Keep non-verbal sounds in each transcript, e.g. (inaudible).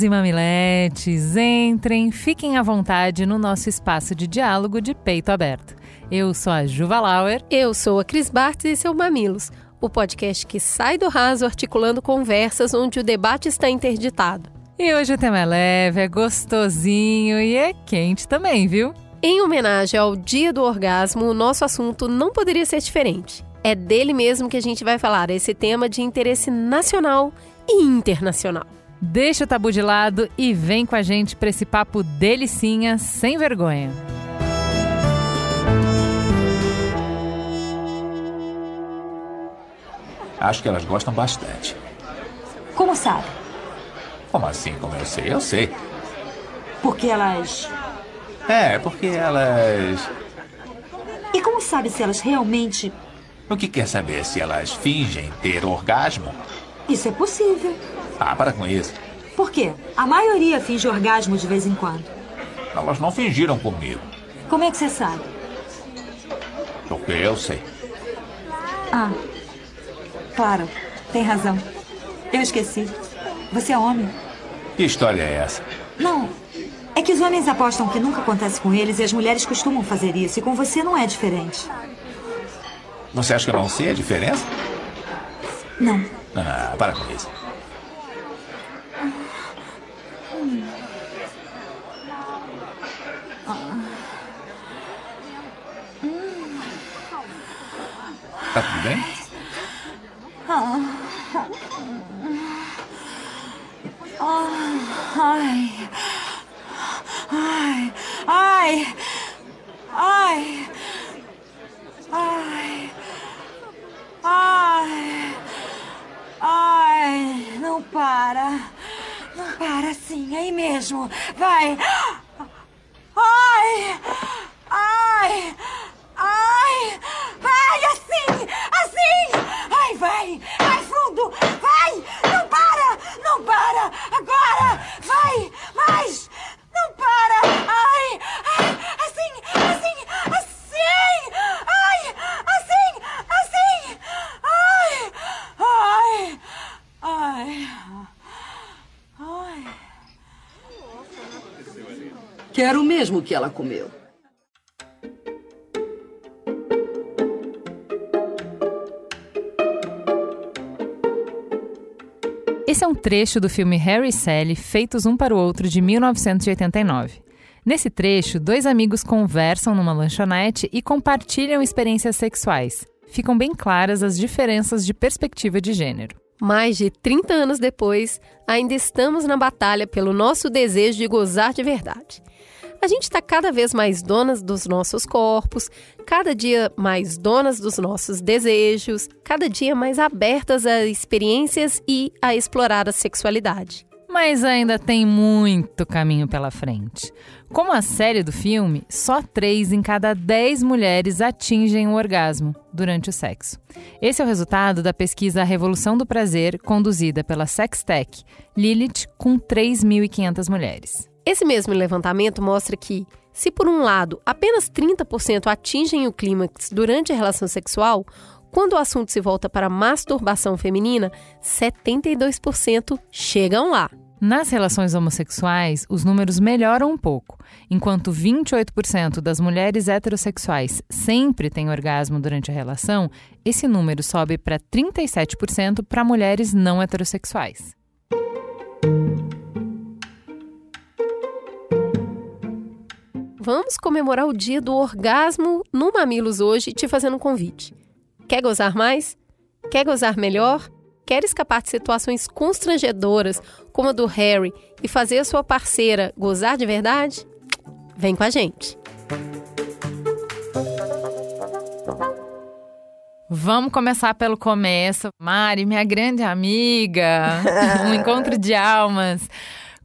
Mamileiros e mamiletes, entrem, fiquem à vontade no nosso espaço de diálogo de peito aberto. Eu sou a Juva Lauer. Eu sou a Cris Bartz e seu Mamilos, o podcast que sai do raso articulando conversas onde o debate está interditado. E hoje o tema é leve, é gostosinho e é quente também, viu? Em homenagem ao Dia do Orgasmo, o nosso assunto não poderia ser diferente. É dele mesmo que a gente vai falar, esse tema de interesse nacional e internacional. Deixa o tabu de lado e vem com a gente para esse papo delicinha, sem vergonha. Acho que elas gostam bastante. Como sabe? Como assim, como eu sei? Eu sei. Porque elas. É, porque elas. E como sabe se elas realmente. O que quer saber se elas fingem ter orgasmo? Isso é possível. Ah, para com isso. Por quê? A maioria finge orgasmo de vez em quando. Elas não fingiram comigo. Como é que você sabe? Porque eu sei. Ah, claro, tem razão. Eu esqueci. Você é homem. Que história é essa? Não. É que os homens apostam que nunca acontece com eles e as mulheres costumam fazer isso. E com você não é diferente. Você acha que eu não sei a diferença? Não. Ah, para com isso. Tá tudo bem? Ai. Ai. Ai. Ai. Ai. Ai. Ai. Não para. Não para assim, aí mesmo. Vai. Ai. Ai. Ai. Vai assim. Assim. Ai, vai. Vai fundo. Vai. Não para. Não para. Agora. Vai. Mais. Não para. Ai. Ai. Assim. Assim. Assim. Ai. Assim. Assim. Ai. Ai. Ai. Ai. Quero mesmo que ela comeu. Esse é um trecho do filme Harry e Sally, feitos um para o outro, de 1989. Nesse trecho, dois amigos conversam numa lanchonete e compartilham experiências sexuais. Ficam bem claras as diferenças de perspectiva de gênero. Mais de 30 anos depois, ainda estamos na batalha pelo nosso desejo de gozar de verdade. A gente está cada vez mais donas dos nossos corpos, cada dia mais donas dos nossos desejos, cada dia mais abertas a experiências e a explorar a sexualidade. Mas ainda tem muito caminho pela frente. Como a série do filme, só 3 em cada 10 mulheres atingem o orgasmo durante o sexo. Esse é o resultado da pesquisa Revolução do Prazer, conduzida pela Sextech Lilith, com 3.500 mulheres. Esse mesmo levantamento mostra que, se por um lado apenas 30% atingem o clímax durante a relação sexual, quando o assunto se volta para masturbação feminina, 72% chegam lá. Nas relações homossexuais, os números melhoram um pouco. Enquanto 28% das mulheres heterossexuais sempre têm orgasmo durante a relação, esse número sobe para 37% para mulheres não heterossexuais. Vamos comemorar o dia do orgasmo no Mamilos hoje, te fazendo um convite. Quer gozar mais? Quer gozar melhor? Quer escapar de situações constrangedoras, como a do Harry, e fazer a sua parceira gozar de verdade? Vem com a gente! Vamos começar pelo começo. Mari, minha grande amiga, (laughs) um encontro de almas.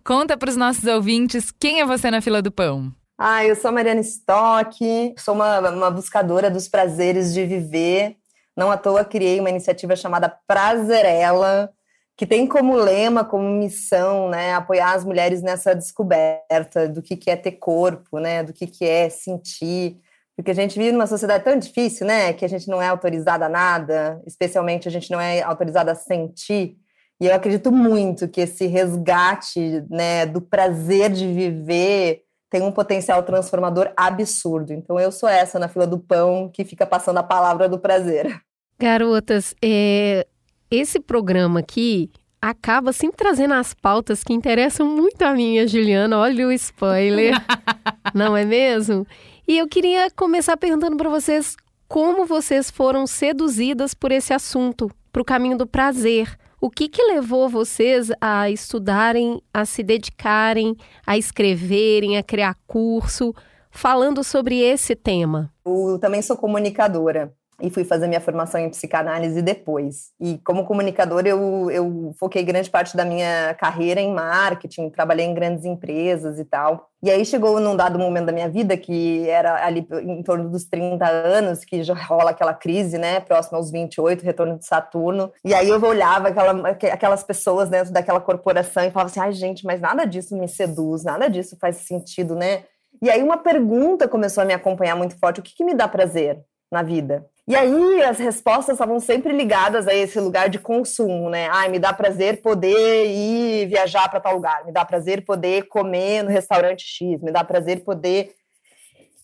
Conta para os nossos ouvintes quem é você na fila do pão. Ah, eu sou a Mariana Stock, sou uma, uma buscadora dos prazeres de viver. Não à toa criei uma iniciativa chamada Prazerela, que tem como lema, como missão, né, apoiar as mulheres nessa descoberta do que, que é ter corpo, né, do que, que é sentir, porque a gente vive numa sociedade tão difícil, né, que a gente não é autorizada a nada, especialmente a gente não é autorizada a sentir. E eu acredito muito que esse resgate, né, do prazer de viver tem um potencial transformador absurdo. Então eu sou essa na fila do pão que fica passando a palavra do prazer. Garotas, é, esse programa aqui acaba sempre trazendo as pautas que interessam muito a minha, Juliana. Olha o spoiler. (laughs) Não é mesmo? E eu queria começar perguntando para vocês como vocês foram seduzidas por esse assunto, para o caminho do prazer. O que, que levou vocês a estudarem, a se dedicarem, a escreverem, a criar curso, falando sobre esse tema? Eu também sou comunicadora e fui fazer minha formação em psicanálise depois. E como comunicadora, eu, eu foquei grande parte da minha carreira em marketing, trabalhei em grandes empresas e tal. E aí chegou num dado momento da minha vida, que era ali em torno dos 30 anos, que já rola aquela crise, né, próximo aos 28, retorno de Saturno. E aí eu olhava aquela, aquelas pessoas dentro daquela corporação e falava assim, ai gente, mas nada disso me seduz, nada disso faz sentido, né? E aí uma pergunta começou a me acompanhar muito forte, o que, que me dá prazer na vida? E aí as respostas estavam sempre ligadas a esse lugar de consumo, né? Ai, me dá prazer poder ir viajar para tal lugar, me dá prazer poder comer no restaurante X, me dá prazer poder.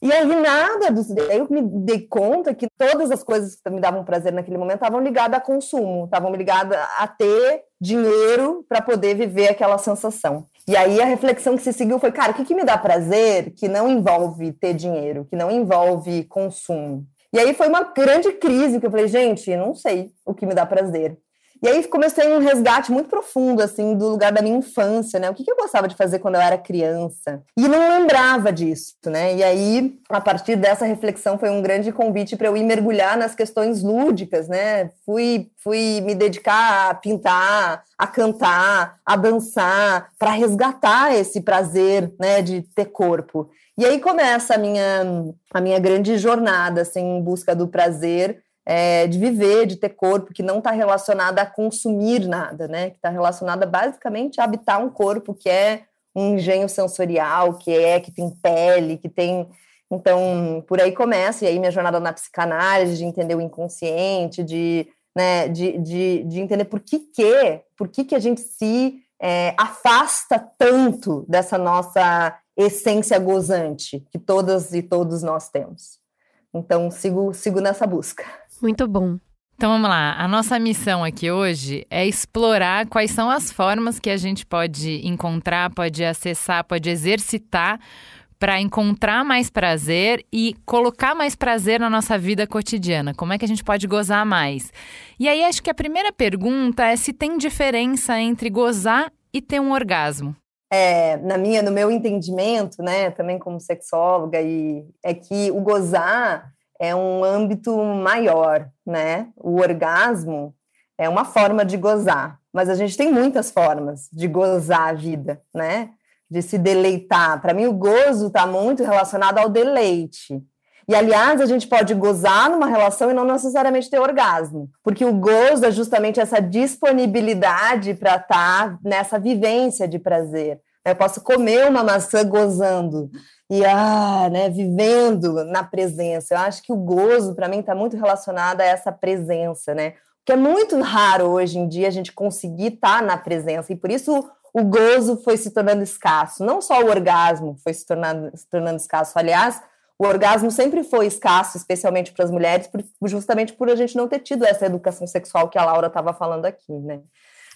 E aí nada disso. Aí eu me dei conta que todas as coisas que me davam prazer naquele momento estavam ligadas a consumo, estavam ligadas a ter dinheiro para poder viver aquela sensação. E aí a reflexão que se seguiu foi, cara, o que, que me dá prazer que não envolve ter dinheiro, que não envolve consumo? E aí foi uma grande crise, que eu falei, gente, não sei o que me dá prazer. E aí comecei um resgate muito profundo, assim, do lugar da minha infância, né? O que, eu gostava de fazer quando eu era criança? E não lembrava disso, né? E aí, a partir dessa reflexão, foi um grande convite para eu ir mergulhar nas questões lúdicas, né? Fui, fui me dedicar a pintar, a cantar, a dançar, para resgatar esse prazer, né, de ter corpo. E aí começa a minha, a minha grande jornada, assim, em busca do prazer é, de viver, de ter corpo, que não está relacionada a consumir nada, né? Que está relacionada basicamente a habitar um corpo que é um engenho sensorial, que é, que tem pele, que tem. Então, por aí começa, e aí minha jornada na psicanálise, de entender o inconsciente, de, né, de, de, de entender por que que, por que que a gente se é, afasta tanto dessa nossa essência gozante que todas e todos nós temos. Então, sigo, sigo nessa busca. Muito bom. Então vamos lá. A nossa missão aqui hoje é explorar quais são as formas que a gente pode encontrar, pode acessar, pode exercitar para encontrar mais prazer e colocar mais prazer na nossa vida cotidiana. Como é que a gente pode gozar mais? E aí acho que a primeira pergunta é se tem diferença entre gozar e ter um orgasmo é, na minha, no meu entendimento, né, também como sexóloga, e é que o gozar é um âmbito maior, né? O orgasmo é uma forma de gozar, mas a gente tem muitas formas de gozar a vida, né? De se deleitar. Para mim, o gozo está muito relacionado ao deleite. E, aliás, a gente pode gozar numa relação e não necessariamente ter orgasmo, porque o gozo é justamente essa disponibilidade para estar tá nessa vivência de prazer. Eu posso comer uma maçã gozando e ah, né, vivendo na presença. Eu acho que o gozo, para mim, está muito relacionado a essa presença, né? Que é muito raro hoje em dia a gente conseguir estar tá na presença, e por isso o gozo foi se tornando escasso. Não só o orgasmo foi se tornando, se tornando escasso, aliás, o orgasmo sempre foi escasso, especialmente para as mulheres, justamente por a gente não ter tido essa educação sexual que a Laura estava falando aqui, né?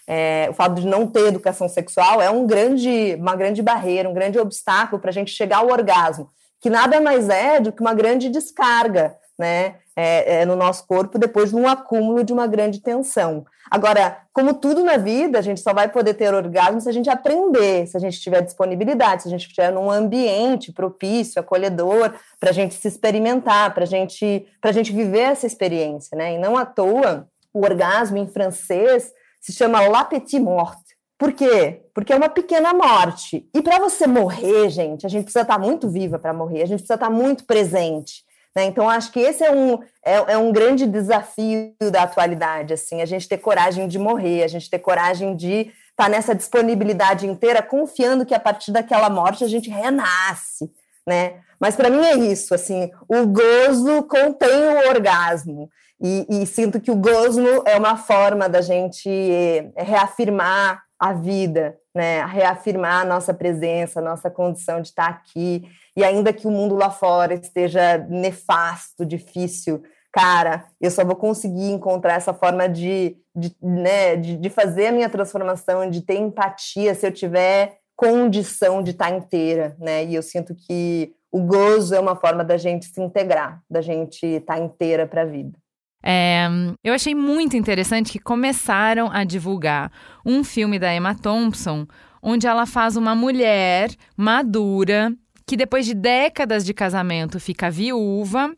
É, o fato de não ter educação sexual é um grande, uma grande barreira, um grande obstáculo para a gente chegar ao orgasmo, que nada mais é do que uma grande descarga, né? É, é, no nosso corpo depois de um acúmulo de uma grande tensão. Agora, como tudo na vida, a gente só vai poder ter orgasmo se a gente aprender, se a gente tiver disponibilidade, se a gente estiver num ambiente propício, acolhedor, para a gente se experimentar, para gente, a gente viver essa experiência, né? E não à toa, o orgasmo em francês se chama La Petite Morte, Por quê? Porque é uma pequena morte. E para você morrer, gente, a gente precisa estar tá muito viva para morrer, a gente precisa estar tá muito presente. Né? Então, acho que esse é um, é, é, um grande desafio da atualidade, assim, a gente ter coragem de morrer, a gente ter coragem de estar tá nessa disponibilidade inteira, confiando que a partir daquela morte a gente renasce, né? Mas para mim é isso, assim, o gozo contém o orgasmo. E, e, sinto que o gozo é uma forma da gente eh, reafirmar a vida, né? reafirmar a nossa presença, a nossa condição de estar aqui. E ainda que o mundo lá fora esteja nefasto, difícil, cara, eu só vou conseguir encontrar essa forma de, de, né, de, de fazer a minha transformação, de ter empatia se eu tiver condição de estar inteira, né? E eu sinto que o gozo é uma forma da gente se integrar, da gente estar inteira para a vida. É, eu achei muito interessante que começaram a divulgar um filme da Emma Thompson, onde ela faz uma mulher madura que depois de décadas de casamento fica viúva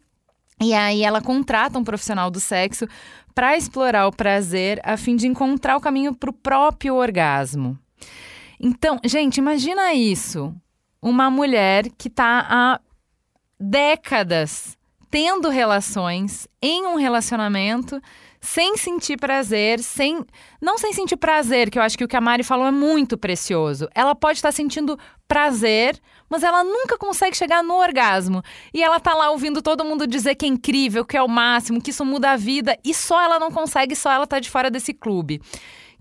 e aí ela contrata um profissional do sexo para explorar o prazer a fim de encontrar o caminho para o próprio orgasmo. Então, gente, imagina isso. Uma mulher que está há décadas tendo relações em um relacionamento sem sentir prazer, sem não sem sentir prazer, que eu acho que o que a Mari falou é muito precioso. Ela pode estar sentindo prazer, mas ela nunca consegue chegar no orgasmo. E ela tá lá ouvindo todo mundo dizer que é incrível, que é o máximo, que isso muda a vida, e só ela não consegue, só ela tá de fora desse clube.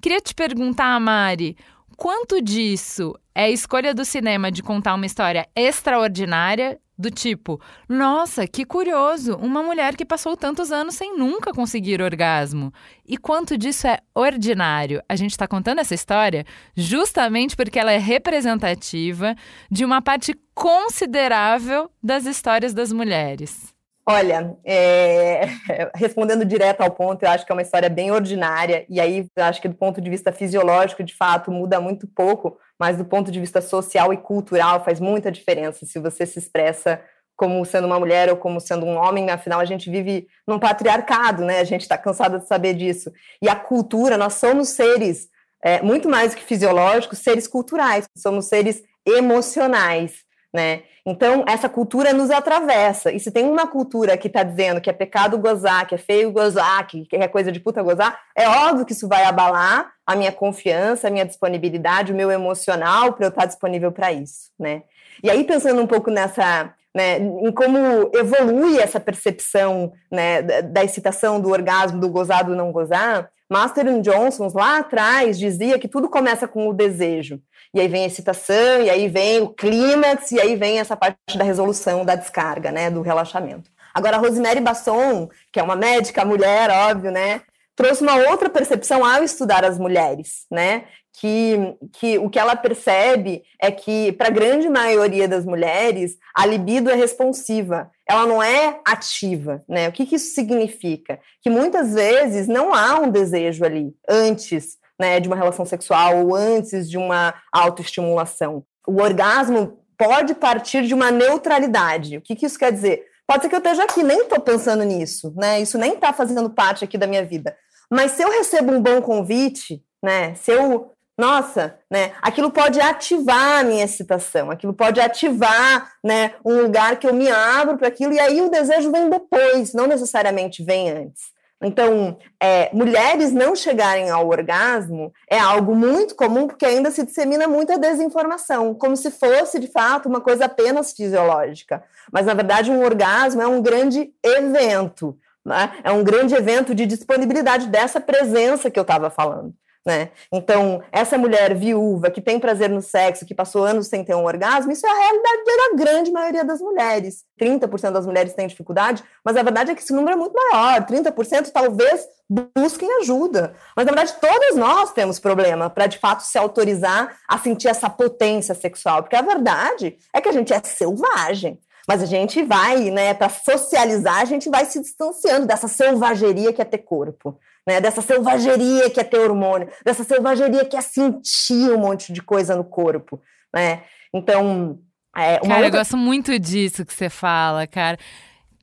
Queria te perguntar, Mari, quanto disso é escolha do cinema de contar uma história extraordinária do tipo, nossa, que curioso, uma mulher que passou tantos anos sem nunca conseguir orgasmo. E quanto disso é ordinário? A gente está contando essa história justamente porque ela é representativa de uma parte considerável das histórias das mulheres. Olha, é... (laughs) respondendo direto ao ponto, eu acho que é uma história bem ordinária, e aí acho que do ponto de vista fisiológico, de fato, muda muito pouco, mas do ponto de vista social e cultural faz muita diferença se você se expressa como sendo uma mulher ou como sendo um homem, afinal a gente vive num patriarcado, né? A gente está cansada de saber disso. E a cultura, nós somos seres é, muito mais do que fisiológicos, seres culturais, somos seres emocionais, né? Então, essa cultura nos atravessa. E se tem uma cultura que está dizendo que é pecado gozar, que é feio gozar, que é coisa de puta gozar, é óbvio que isso vai abalar a minha confiança, a minha disponibilidade, o meu emocional para eu estar tá disponível para isso, né? E aí, pensando um pouco nessa, né, em como evolui essa percepção né, da excitação, do orgasmo, do gozar, do não gozar, Master Johnson lá atrás dizia que tudo começa com o desejo. E aí vem a excitação, e aí vem o clímax, e aí vem essa parte da resolução da descarga, né, do relaxamento. Agora, a Rosemary Basson, que é uma médica, mulher, óbvio, né, trouxe uma outra percepção ao estudar as mulheres, né, que, que o que ela percebe é que, para a grande maioria das mulheres, a libido é responsiva, ela não é ativa, né? O que, que isso significa? Que muitas vezes não há um desejo ali antes né, de uma relação sexual ou antes de uma autoestimulação. O orgasmo pode partir de uma neutralidade. O que, que isso quer dizer? Pode ser que eu esteja aqui, nem estou pensando nisso, né? Isso nem está fazendo parte aqui da minha vida. Mas se eu recebo um bom convite, né? Se eu nossa, né? Aquilo pode ativar a minha excitação, aquilo pode ativar, né, um lugar que eu me abro para aquilo e aí o desejo vem depois, não necessariamente vem antes. Então, é, mulheres não chegarem ao orgasmo é algo muito comum porque ainda se dissemina muita desinformação, como se fosse de fato uma coisa apenas fisiológica. Mas na verdade, um orgasmo é um grande evento, né? é um grande evento de disponibilidade dessa presença que eu estava falando. Né? Então, essa mulher viúva que tem prazer no sexo, que passou anos sem ter um orgasmo, isso é a realidade da grande maioria das mulheres. 30% das mulheres têm dificuldade, mas a verdade é que esse número é muito maior. 30% talvez busquem ajuda. Mas na verdade, todas nós temos problema para de fato se autorizar a sentir essa potência sexual, porque a verdade é que a gente é selvagem. Mas a gente vai, né, para socializar, a gente vai se distanciando dessa selvageria que é ter corpo né? Dessa selvageria que é ter hormônio, dessa selvageria que é sentir um monte de coisa no corpo, né? Então, é, cara, outra... eu gosto muito disso que você fala, cara.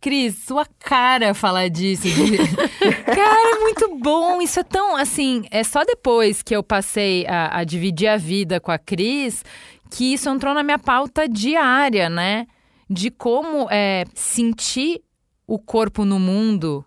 Cris, sua cara falar disso. de- (laughs) cara, é muito bom. Isso é tão, assim, é só depois que eu passei a, a dividir a vida com a Cris que isso entrou na minha pauta diária, né? De como é, sentir o corpo no mundo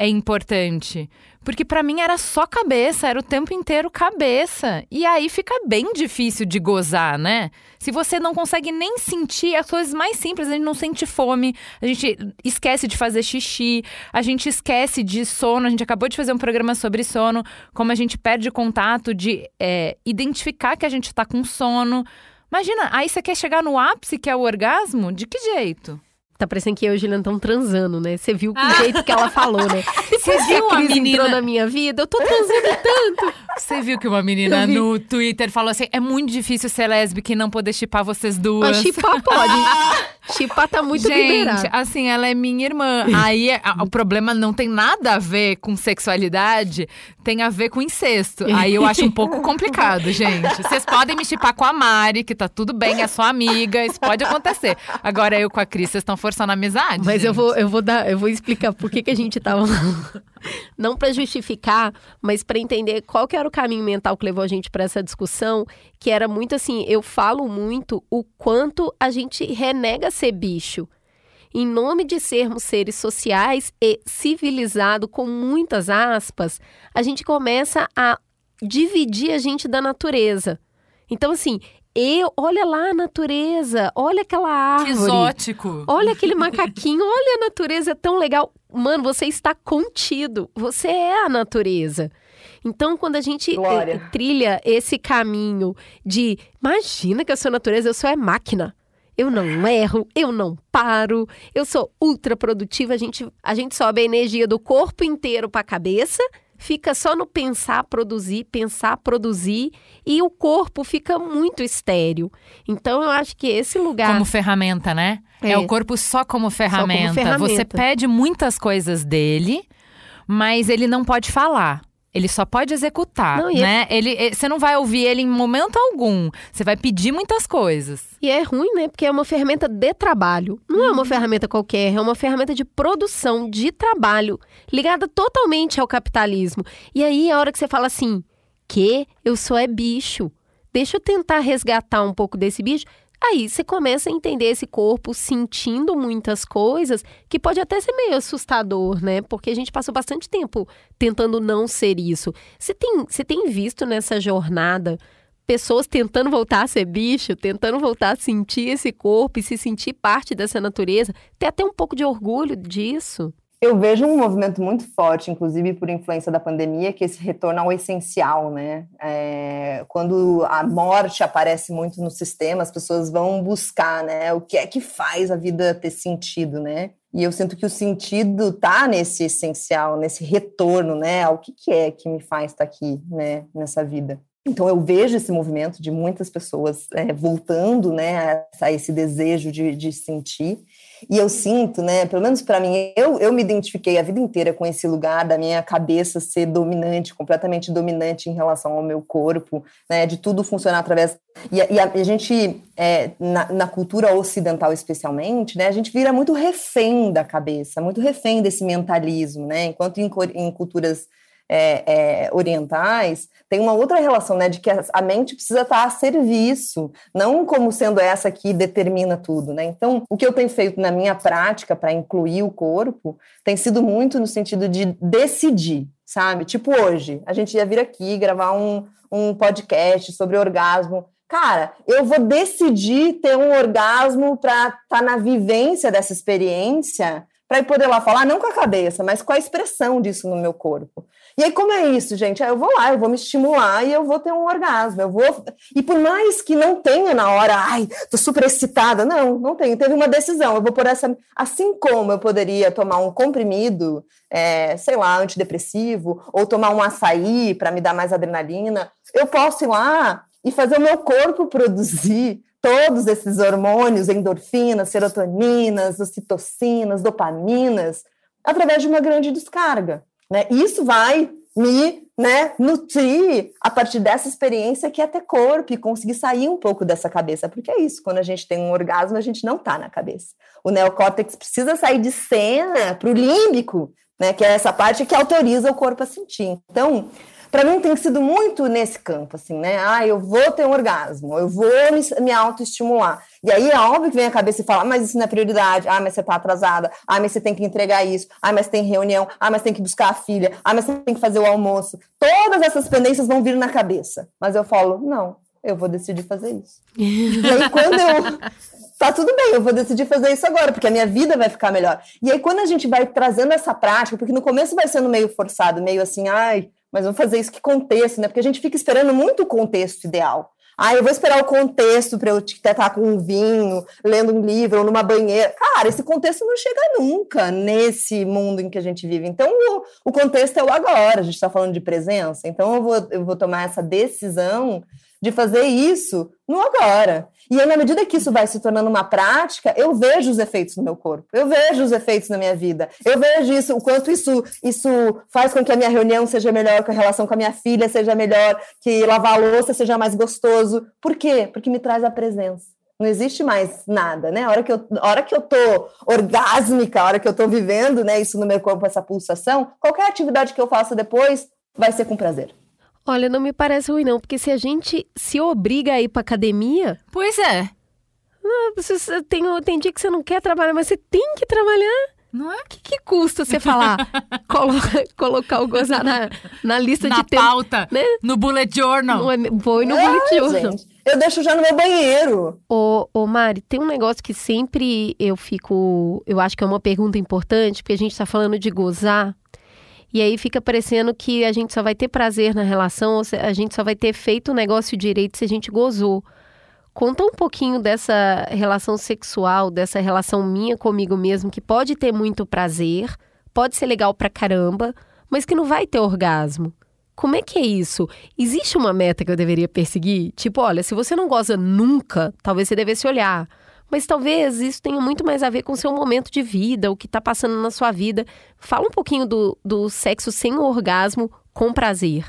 é importante. Porque pra mim era só cabeça, era o tempo inteiro cabeça. E aí fica bem difícil de gozar, né? Se você não consegue nem sentir as coisas mais simples, a gente não sente fome, a gente esquece de fazer xixi, a gente esquece de sono. A gente acabou de fazer um programa sobre sono, como a gente perde contato de é, identificar que a gente tá com sono. Imagina, aí você quer chegar no ápice, que é o orgasmo? De que jeito? Tá parecendo que eu e o Juliano estão transando, né? Você viu o jeito que ela falou, né? (laughs) Você Depois que viu a menina- entrou na minha vida, eu tô transando tanto. Você viu que uma menina no Twitter falou assim: é muito difícil ser lésbica e não poder chipar vocês duas. Mas chipar pode. (laughs) chipar tá muito Gente, liberado. assim, ela é minha irmã. Aí a- o problema não tem nada a ver com sexualidade, tem a ver com incesto. Aí eu acho um pouco (laughs) complicado, gente. Vocês podem me chipar com a Mari, que tá tudo bem, é sua amiga, isso pode acontecer. Agora eu com a Cris, vocês estão forçando a amizade. Mas eu vou, eu vou dar, eu vou explicar por que, que a gente tava. (laughs) Não para justificar, mas para entender qual que era o caminho mental que levou a gente para essa discussão, que era muito assim, eu falo muito o quanto a gente renega ser bicho. Em nome de sermos seres sociais e civilizado com muitas aspas, a gente começa a dividir a gente da natureza. Então assim, eu, olha lá a natureza, olha aquela Que árvore. exótico. Olha aquele macaquinho, olha a natureza, é tão legal. Mano, você está contido, você é a natureza. Então, quando a gente Glória. eh, trilha esse caminho de imagina que eu sou natureza, eu sou é máquina. Eu não erro, eu não paro, eu sou ultra produtiva. A gente, a gente sobe a energia do corpo inteiro para a cabeça, fica só no pensar, produzir, pensar, produzir, e o corpo fica muito estéreo. Então, eu acho que esse lugar. Como ferramenta, né? É. É. o corpo só como ferramenta. ferramenta. Você pede muitas coisas dele, mas ele não pode falar. Ele só pode executar, Não, é- né? Ele, eh, você não vai ouvir ele em momento algum. Você vai pedir muitas coisas. E é ruim, né? Porque é uma ferramenta de trabalho. Não Uhum. é uma ferramenta qualquer, é uma ferramenta de produção, de trabalho, ligada totalmente ao capitalismo. E aí, a hora que você fala assim, que eu sou é bicho, deixa eu tentar resgatar um pouco desse bicho. Aí você começa a entender esse corpo sentindo muitas coisas que pode até ser meio assustador, né? Porque a gente passou bastante tempo tentando não ser isso. Você tem, você tem visto nessa jornada pessoas tentando voltar a ser bicho, tentando voltar a sentir esse corpo e se sentir parte dessa natureza, ter até um pouco de orgulho disso. Eu vejo um movimento muito forte, inclusive por influência da pandemia, que é esse retorno ao essencial, né? É, quando a morte aparece muito no sistema, as pessoas vão buscar, né? O que é que faz a vida ter sentido, né? E eu sinto que o sentido tá nesse essencial, nesse retorno, né? Ao que, que é que me faz estar aqui, né? Nessa vida. Então eu vejo esse movimento de muitas pessoas é, voltando, né? A, a esse desejo de, de sentir. E eu sinto, né, pelo menos para mim, eu, eu me identifiquei a vida inteira com esse lugar da minha cabeça ser dominante, completamente dominante em relação ao meu corpo, né, de tudo funcionar através. E, a- e a, a gente, é, na, na cultura ocidental especialmente, né, a gente vira muito refém da cabeça, muito refém desse mentalismo, né, enquanto em, em culturas é, é, orientais, tem uma outra relação, né, de que a, mente precisa estar a serviço, não como sendo essa que determina tudo, né? Então, o que eu tenho feito na minha prática para incluir o corpo tem sido muito no sentido de decidir, sabe? Tipo hoje, a gente ia vir aqui gravar um, um podcast sobre orgasmo. Cara, eu vou decidir ter um orgasmo para estar tá na vivência dessa experiência, para poder lá falar, não com a cabeça, mas com a expressão disso no meu corpo. E aí, como é isso, gente? Eu vou lá, eu vou me estimular e eu vou ter um orgasmo. Eu vou. E por mais que não tenha na hora, ai, tô super excitada. Não, não tenho. Teve uma decisão. Eu vou por essa. Assim como eu poderia tomar um comprimido, é, sei lá, antidepressivo, ou tomar um açaí para me dar mais adrenalina, eu posso ir lá e fazer o meu corpo produzir todos esses hormônios, endorfinas, serotoninas, ocitocinas, dopaminas, através de uma grande descarga. Né? Isso vai me né, nutrir a partir dessa experiência que é ter corpo e conseguir sair um pouco dessa cabeça. Porque é isso, quando a gente tem um orgasmo, a gente não tá na cabeça. O neocórtex precisa sair de cena para o límbico, né, que é essa parte que autoriza o corpo a sentir. Então, para mim tem sido muito nesse campo, assim, né? Ah, eu vou ter um orgasmo, eu vou me, me autoestimular. E aí é óbvio que vem a cabeça e fala, ah, mas isso não é prioridade, ah, mas você tá atrasada, ah, mas você tem que entregar isso, ah, mas tem reunião, ah, mas tem que buscar a filha, ah, mas você tem que fazer o almoço. Todas essas pendências vão vir na cabeça. Mas eu falo, não, eu vou decidir fazer isso. e aí quando eu (laughs) tá tudo bem, eu vou decidir fazer isso agora, porque a minha vida vai ficar melhor. E aí, quando a gente vai trazendo essa prática, porque no começo vai sendo meio forçado, meio assim, ai, mas vou fazer isso que contexto, né? Porque a gente fica esperando muito o contexto ideal. Ah, eu vou esperar o contexto para eu estar com um vinho, lendo um livro ou numa banheira. Cara, esse contexto não chega nunca nesse mundo em que a gente vive. Então, o, o contexto é o agora. A gente está falando de presença. Então, eu vou, eu vou tomar essa decisão de fazer isso no agora. E aí, na medida que isso vai se tornando uma prática, eu vejo os efeitos no meu corpo, eu vejo os efeitos na minha vida, eu vejo isso, o quanto isso, isso faz com que a minha reunião seja melhor, que a relação com a minha filha seja melhor, que lavar a louça seja mais gostoso. Por quê? Porque me traz a presença. Não existe mais nada, né? A hora que eu, a hora que eu tô orgásmica, a hora que eu tô vivendo, né, isso no meu corpo, essa pulsação, qualquer atividade que eu faça depois vai ser com prazer. Olha, não me parece ruim, não, porque se a gente se obriga a ir pra academia. Pois é. Não, você tem, tem dia que você não quer trabalhar, mas você tem que trabalhar. Não é? O que, que custa você falar, (laughs) coloca, colocar o gozar na, na lista Na de tempo, pauta, né? no bullet journal. Não é, põe no Ah, bullet journal. gente, eu deixo já no meu banheiro. Ô, ô, Mari, tem um negócio que sempre eu fico. Eu acho que é uma pergunta importante, porque a gente tá falando de gozar. E aí fica parecendo que a gente só vai ter prazer na relação, a gente só vai ter feito o negócio direito se a gente gozou. Conta um pouquinho dessa relação sexual, dessa relação minha comigo mesmo, que pode ter muito prazer, pode ser legal pra caramba, mas que não vai ter orgasmo. Como é que é isso? Existe uma meta que eu deveria perseguir? Tipo, olha, se você não goza nunca, talvez você devesse olhar. Mas talvez isso tenha muito mais a ver com o seu momento de vida, o que tá passando na sua vida. Fala um pouquinho do, do sexo sem orgasmo com prazer.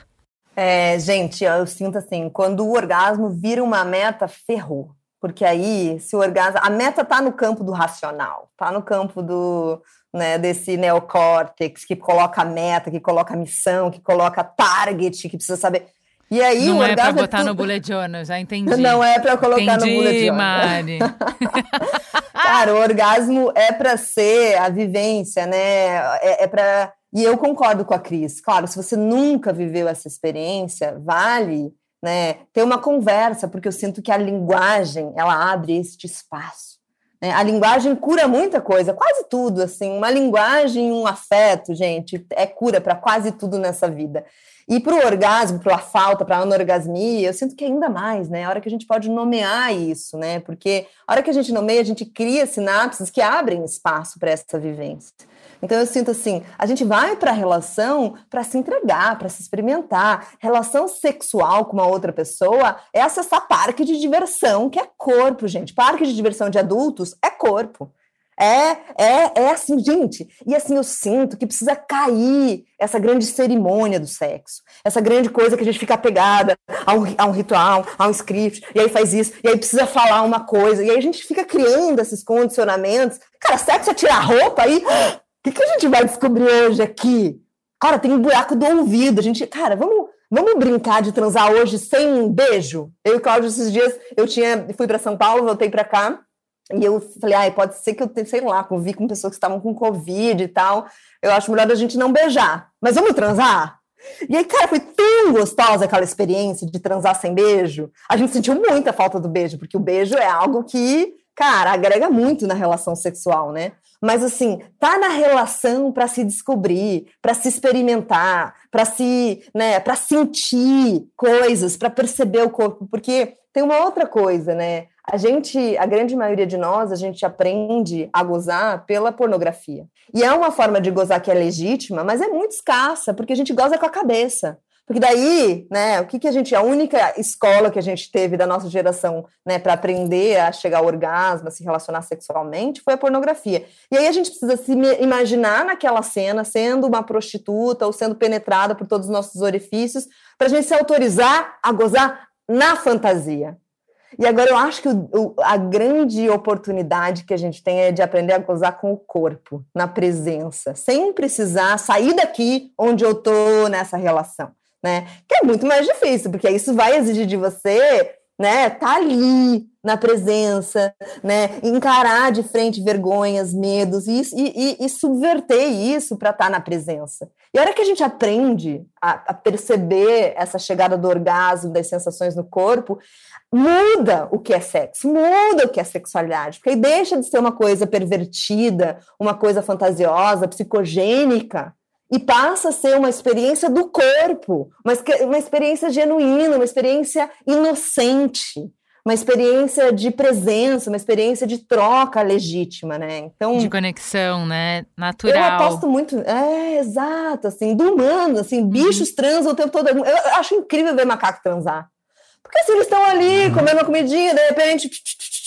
É, gente, eu sinto assim, quando o orgasmo vira uma meta, ferrou. Porque aí, se o orgasmo. A meta tá no campo do racional, tá no campo do. Né, desse neocórtex que coloca a meta, que coloca a missão, que coloca target, que precisa saber. E aí não o é orgasmo botar tudo- no bullet journal, já entendi. Não é pra colocar entendi, no bullet journal. Mari. (laughs) Cara, o orgasmo é para ser a vivência, né? É, é para e eu concordo com a Cris. Claro, se você nunca viveu essa experiência, vale, né? Ter uma conversa, porque eu sinto que a linguagem ela abre este espaço. né? A linguagem cura muita coisa, quase tudo, assim. Uma linguagem, um afeto, gente, é cura para quase tudo nessa vida. E para o orgasmo, para a falta, para a anorgasmia, eu sinto que ainda mais, né? A hora que a gente pode nomear isso, né? Porque a hora que a gente nomeia, a gente cria sinapses que abrem espaço para essa vivência. Então eu sinto assim, a gente vai para a relação para se entregar, para se experimentar. Relação sexual com uma outra pessoa é acessar parque de diversão, que é corpo, gente. Parque de diversão de adultos é corpo. É, é, é assim, gente. E assim, eu sinto que precisa cair essa grande cerimônia do sexo. Essa grande coisa que a gente fica apegada a um, a um ritual, a um script, e aí faz isso, e aí precisa falar uma coisa, e aí a gente fica criando esses condicionamentos. Cara, sexo é tirar roupa aí. O que, que a gente vai descobrir hoje aqui? Cara, tem um buraco do ouvido. A gente, cara, vamos, vamos brincar de transar hoje sem um beijo? Eu e o Cláudio, esses dias, eu tinha, fui para São Paulo, voltei para cá. E eu falei, ai, pode ser que eu, sei lá, convivi com pessoas que estavam com Covid e tal. Eu acho melhor a gente não beijar. Mas vamos transar? E aí, cara, foi tão gostosa aquela experiência de transar sem beijo. A gente sentiu muita falta do beijo, porque o beijo é algo que, cara, agrega muito na relação sexual, né? Mas assim, tá na relação para se descobrir, para se experimentar, para se, né, para sentir coisas, para perceber o corpo, porque tem uma outra coisa, né? A gente, a grande maioria de nós, a gente aprende a gozar pela pornografia. E é uma forma de gozar que é legítima, mas é muito escassa, porque a gente goza com a cabeça. Porque daí, né, o que, que a gente, a única escola que a gente teve da nossa geração, né, para aprender a chegar ao orgasmo, a se relacionar sexualmente, foi a pornografia. E aí a gente precisa se imaginar naquela cena sendo uma prostituta ou sendo penetrada por todos os nossos orifícios, para a gente se autorizar a gozar na fantasia. E agora eu acho que o, o, a grande oportunidade que a gente tem é de aprender a gozar com o corpo, na presença, sem precisar sair daqui onde eu tô nessa relação né? Que é muito mais difícil, porque isso vai exigir de você, né, tá ali na presença, né, encarar de frente vergonhas, medos e, e, e subverter isso para estar tá na presença. E a hora que a gente aprende a, a perceber essa chegada do orgasmo, das sensações no corpo, muda o que é sexo, muda o que é sexualidade, porque aí deixa de ser uma coisa pervertida, uma coisa fantasiosa, psicogênica, e passa a ser uma experiência do corpo, uma, uma experiência genuína, uma experiência inocente, uma experiência de presença, uma experiência de troca legítima, né? Então de conexão, né? Natural. Eu aposto muito, é exato, assim, do humano, assim, uhum. bichos transam o tempo todo. Eu acho incrível ver macaco transar. Porque assim, eles estão ali uhum. comendo uma comidinha, de repente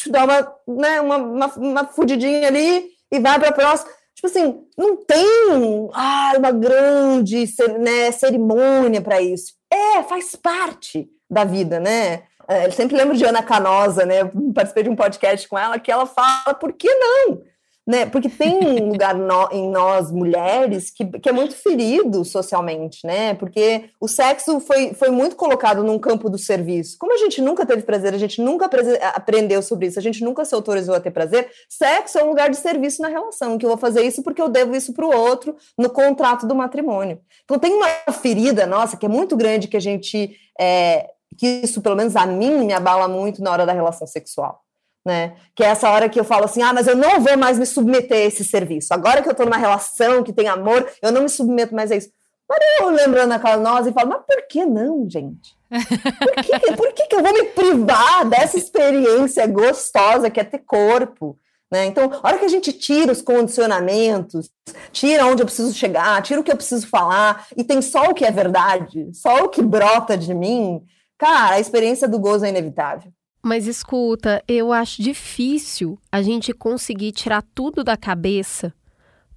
dá uma, né, uma, uma, uma fudidinha ali e vai para a próxima Tipo assim, não tem ah, uma grande né, cerimônia para isso. É, faz parte da vida, né? É, eu sempre lembro de Ana Canosa, né? Eu participei de um podcast com ela que ela fala, por que não? Né? Porque tem um (laughs) lugar no, em nós mulheres que, que é muito ferido socialmente, né? Porque o sexo foi, foi muito colocado num campo do serviço. Como a gente nunca teve prazer, a gente nunca aprendeu sobre isso, a gente nunca se autorizou a ter prazer, sexo é um lugar de serviço na relação, que eu vou fazer isso porque eu devo isso para o outro no contrato do matrimônio. Então tem uma ferida nossa que é muito grande que a gente é, que isso, pelo menos a mim, me abala muito na hora da relação sexual né? Que é essa hora que eu falo assim: ah, mas eu não vou mais me submeter a esse serviço. Agora que eu estou numa relação que tem amor, eu não me submeto mais a isso. Mas eu lembrando aquela nós e falo, mas por que não, gente? Por que, por que, que eu vou me privar dessa experiência gostosa que é ter corpo? Né? Então, a hora que a gente tira os condicionamentos, tira onde eu preciso chegar, tira o que eu preciso falar, e tem só o que é verdade, só o que brota de mim, cara, a experiência do gozo é inevitável. Mas escuta, eu acho difícil a gente conseguir tirar tudo da cabeça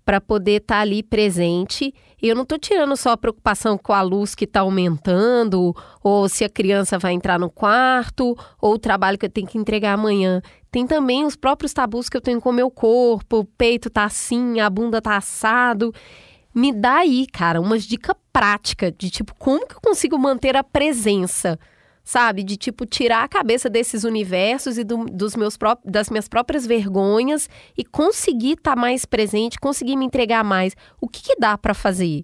para poder estar tá ali presente. Eu não estou tirando só a preocupação com a luz que está aumentando, ou se a criança vai entrar no quarto, ou o trabalho que eu tenho que entregar amanhã. Tem também os próprios tabus que eu tenho com o meu corpo, o peito tá assim, a bunda tá assado. Me dá aí, cara, umas dicas práticas de tipo, como que eu consigo manter a presença? Sabe? De tipo tirar a cabeça desses universos e do, dos meus das minhas próprias vergonhas e conseguir estar tá mais presente, conseguir me entregar mais. O que, que dá para fazer?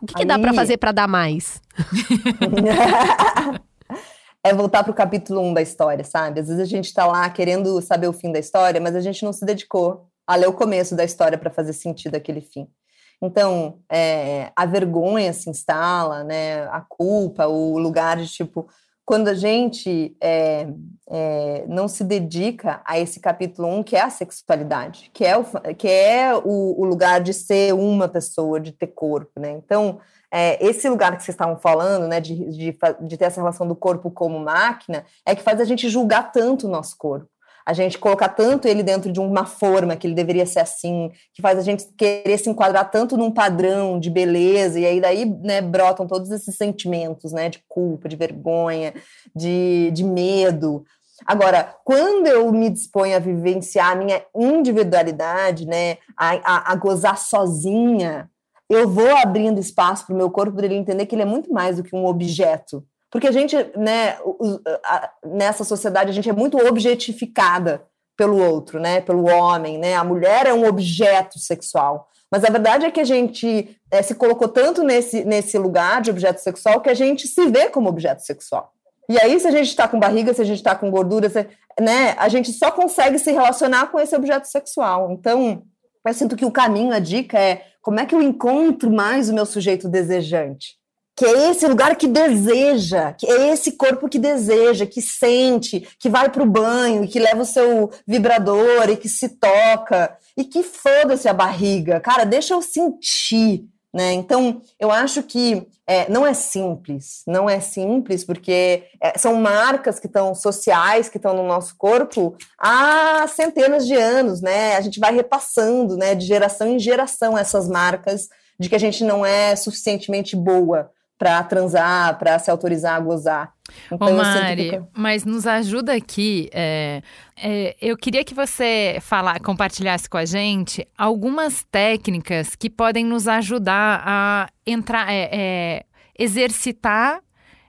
O que, que dá para fazer para dar mais? (laughs) é voltar para o capítulo 1 da história, sabe? Às vezes a gente está lá querendo saber o fim da história, mas a gente não se dedicou a ler o começo da história para fazer sentido aquele fim. Então, é, a vergonha se instala, né? A culpa, o lugar de tipo, quando a gente é, é, não se dedica a esse capítulo 1, um, que é a sexualidade, que é, o, que é o, o, lugar de ser uma pessoa, de ter corpo, né? Então, é, esse lugar que vocês estavam falando, né, de, de, de ter essa relação do corpo como máquina, é que faz a gente julgar tanto o nosso corpo a gente colocar tanto ele dentro de uma forma que ele deveria ser assim, que faz a gente querer se enquadrar tanto num padrão de beleza, e aí daí né, brotam todos esses sentimentos né, de culpa, de vergonha, de, de medo. Agora, quando eu me disponho a vivenciar a minha individualidade, né, a, a, a gozar sozinha, eu vou abrindo espaço para o meu corpo para ele entender que ele é muito mais do que um objeto porque a gente, né, nessa sociedade, a gente é muito objetificada pelo outro, né, pelo homem, né? A mulher é um objeto sexual. Mas a verdade é que a gente é, se colocou tanto nesse, nesse lugar de objeto sexual que a gente se vê como objeto sexual. E aí, se a gente está com barriga, se a gente está com gordura, se, né, a gente só consegue se relacionar com esse objeto sexual. Então, eu sinto que o caminho, a dica é como é que eu encontro mais o meu sujeito desejante? Que é esse lugar que deseja, que é esse corpo que deseja, que sente, que vai para o banho, que leva o seu vibrador e que se toca, e que foda-se a barriga. Cara, deixa eu sentir, Né? Então, eu acho que é, não é simples, não é simples, porque é, são marcas que estão sociais, que estão no nosso corpo há centenas de anos, né? A gente vai repassando, né, de geração em geração essas marcas de que a gente não é suficientemente boa para transar, para se autorizar a gozar. Então, Ô, Mari, mas nos ajuda aqui. É, é, eu queria que você falar, compartilhasse com a gente algumas técnicas que podem nos ajudar a entrar, é, é exercitar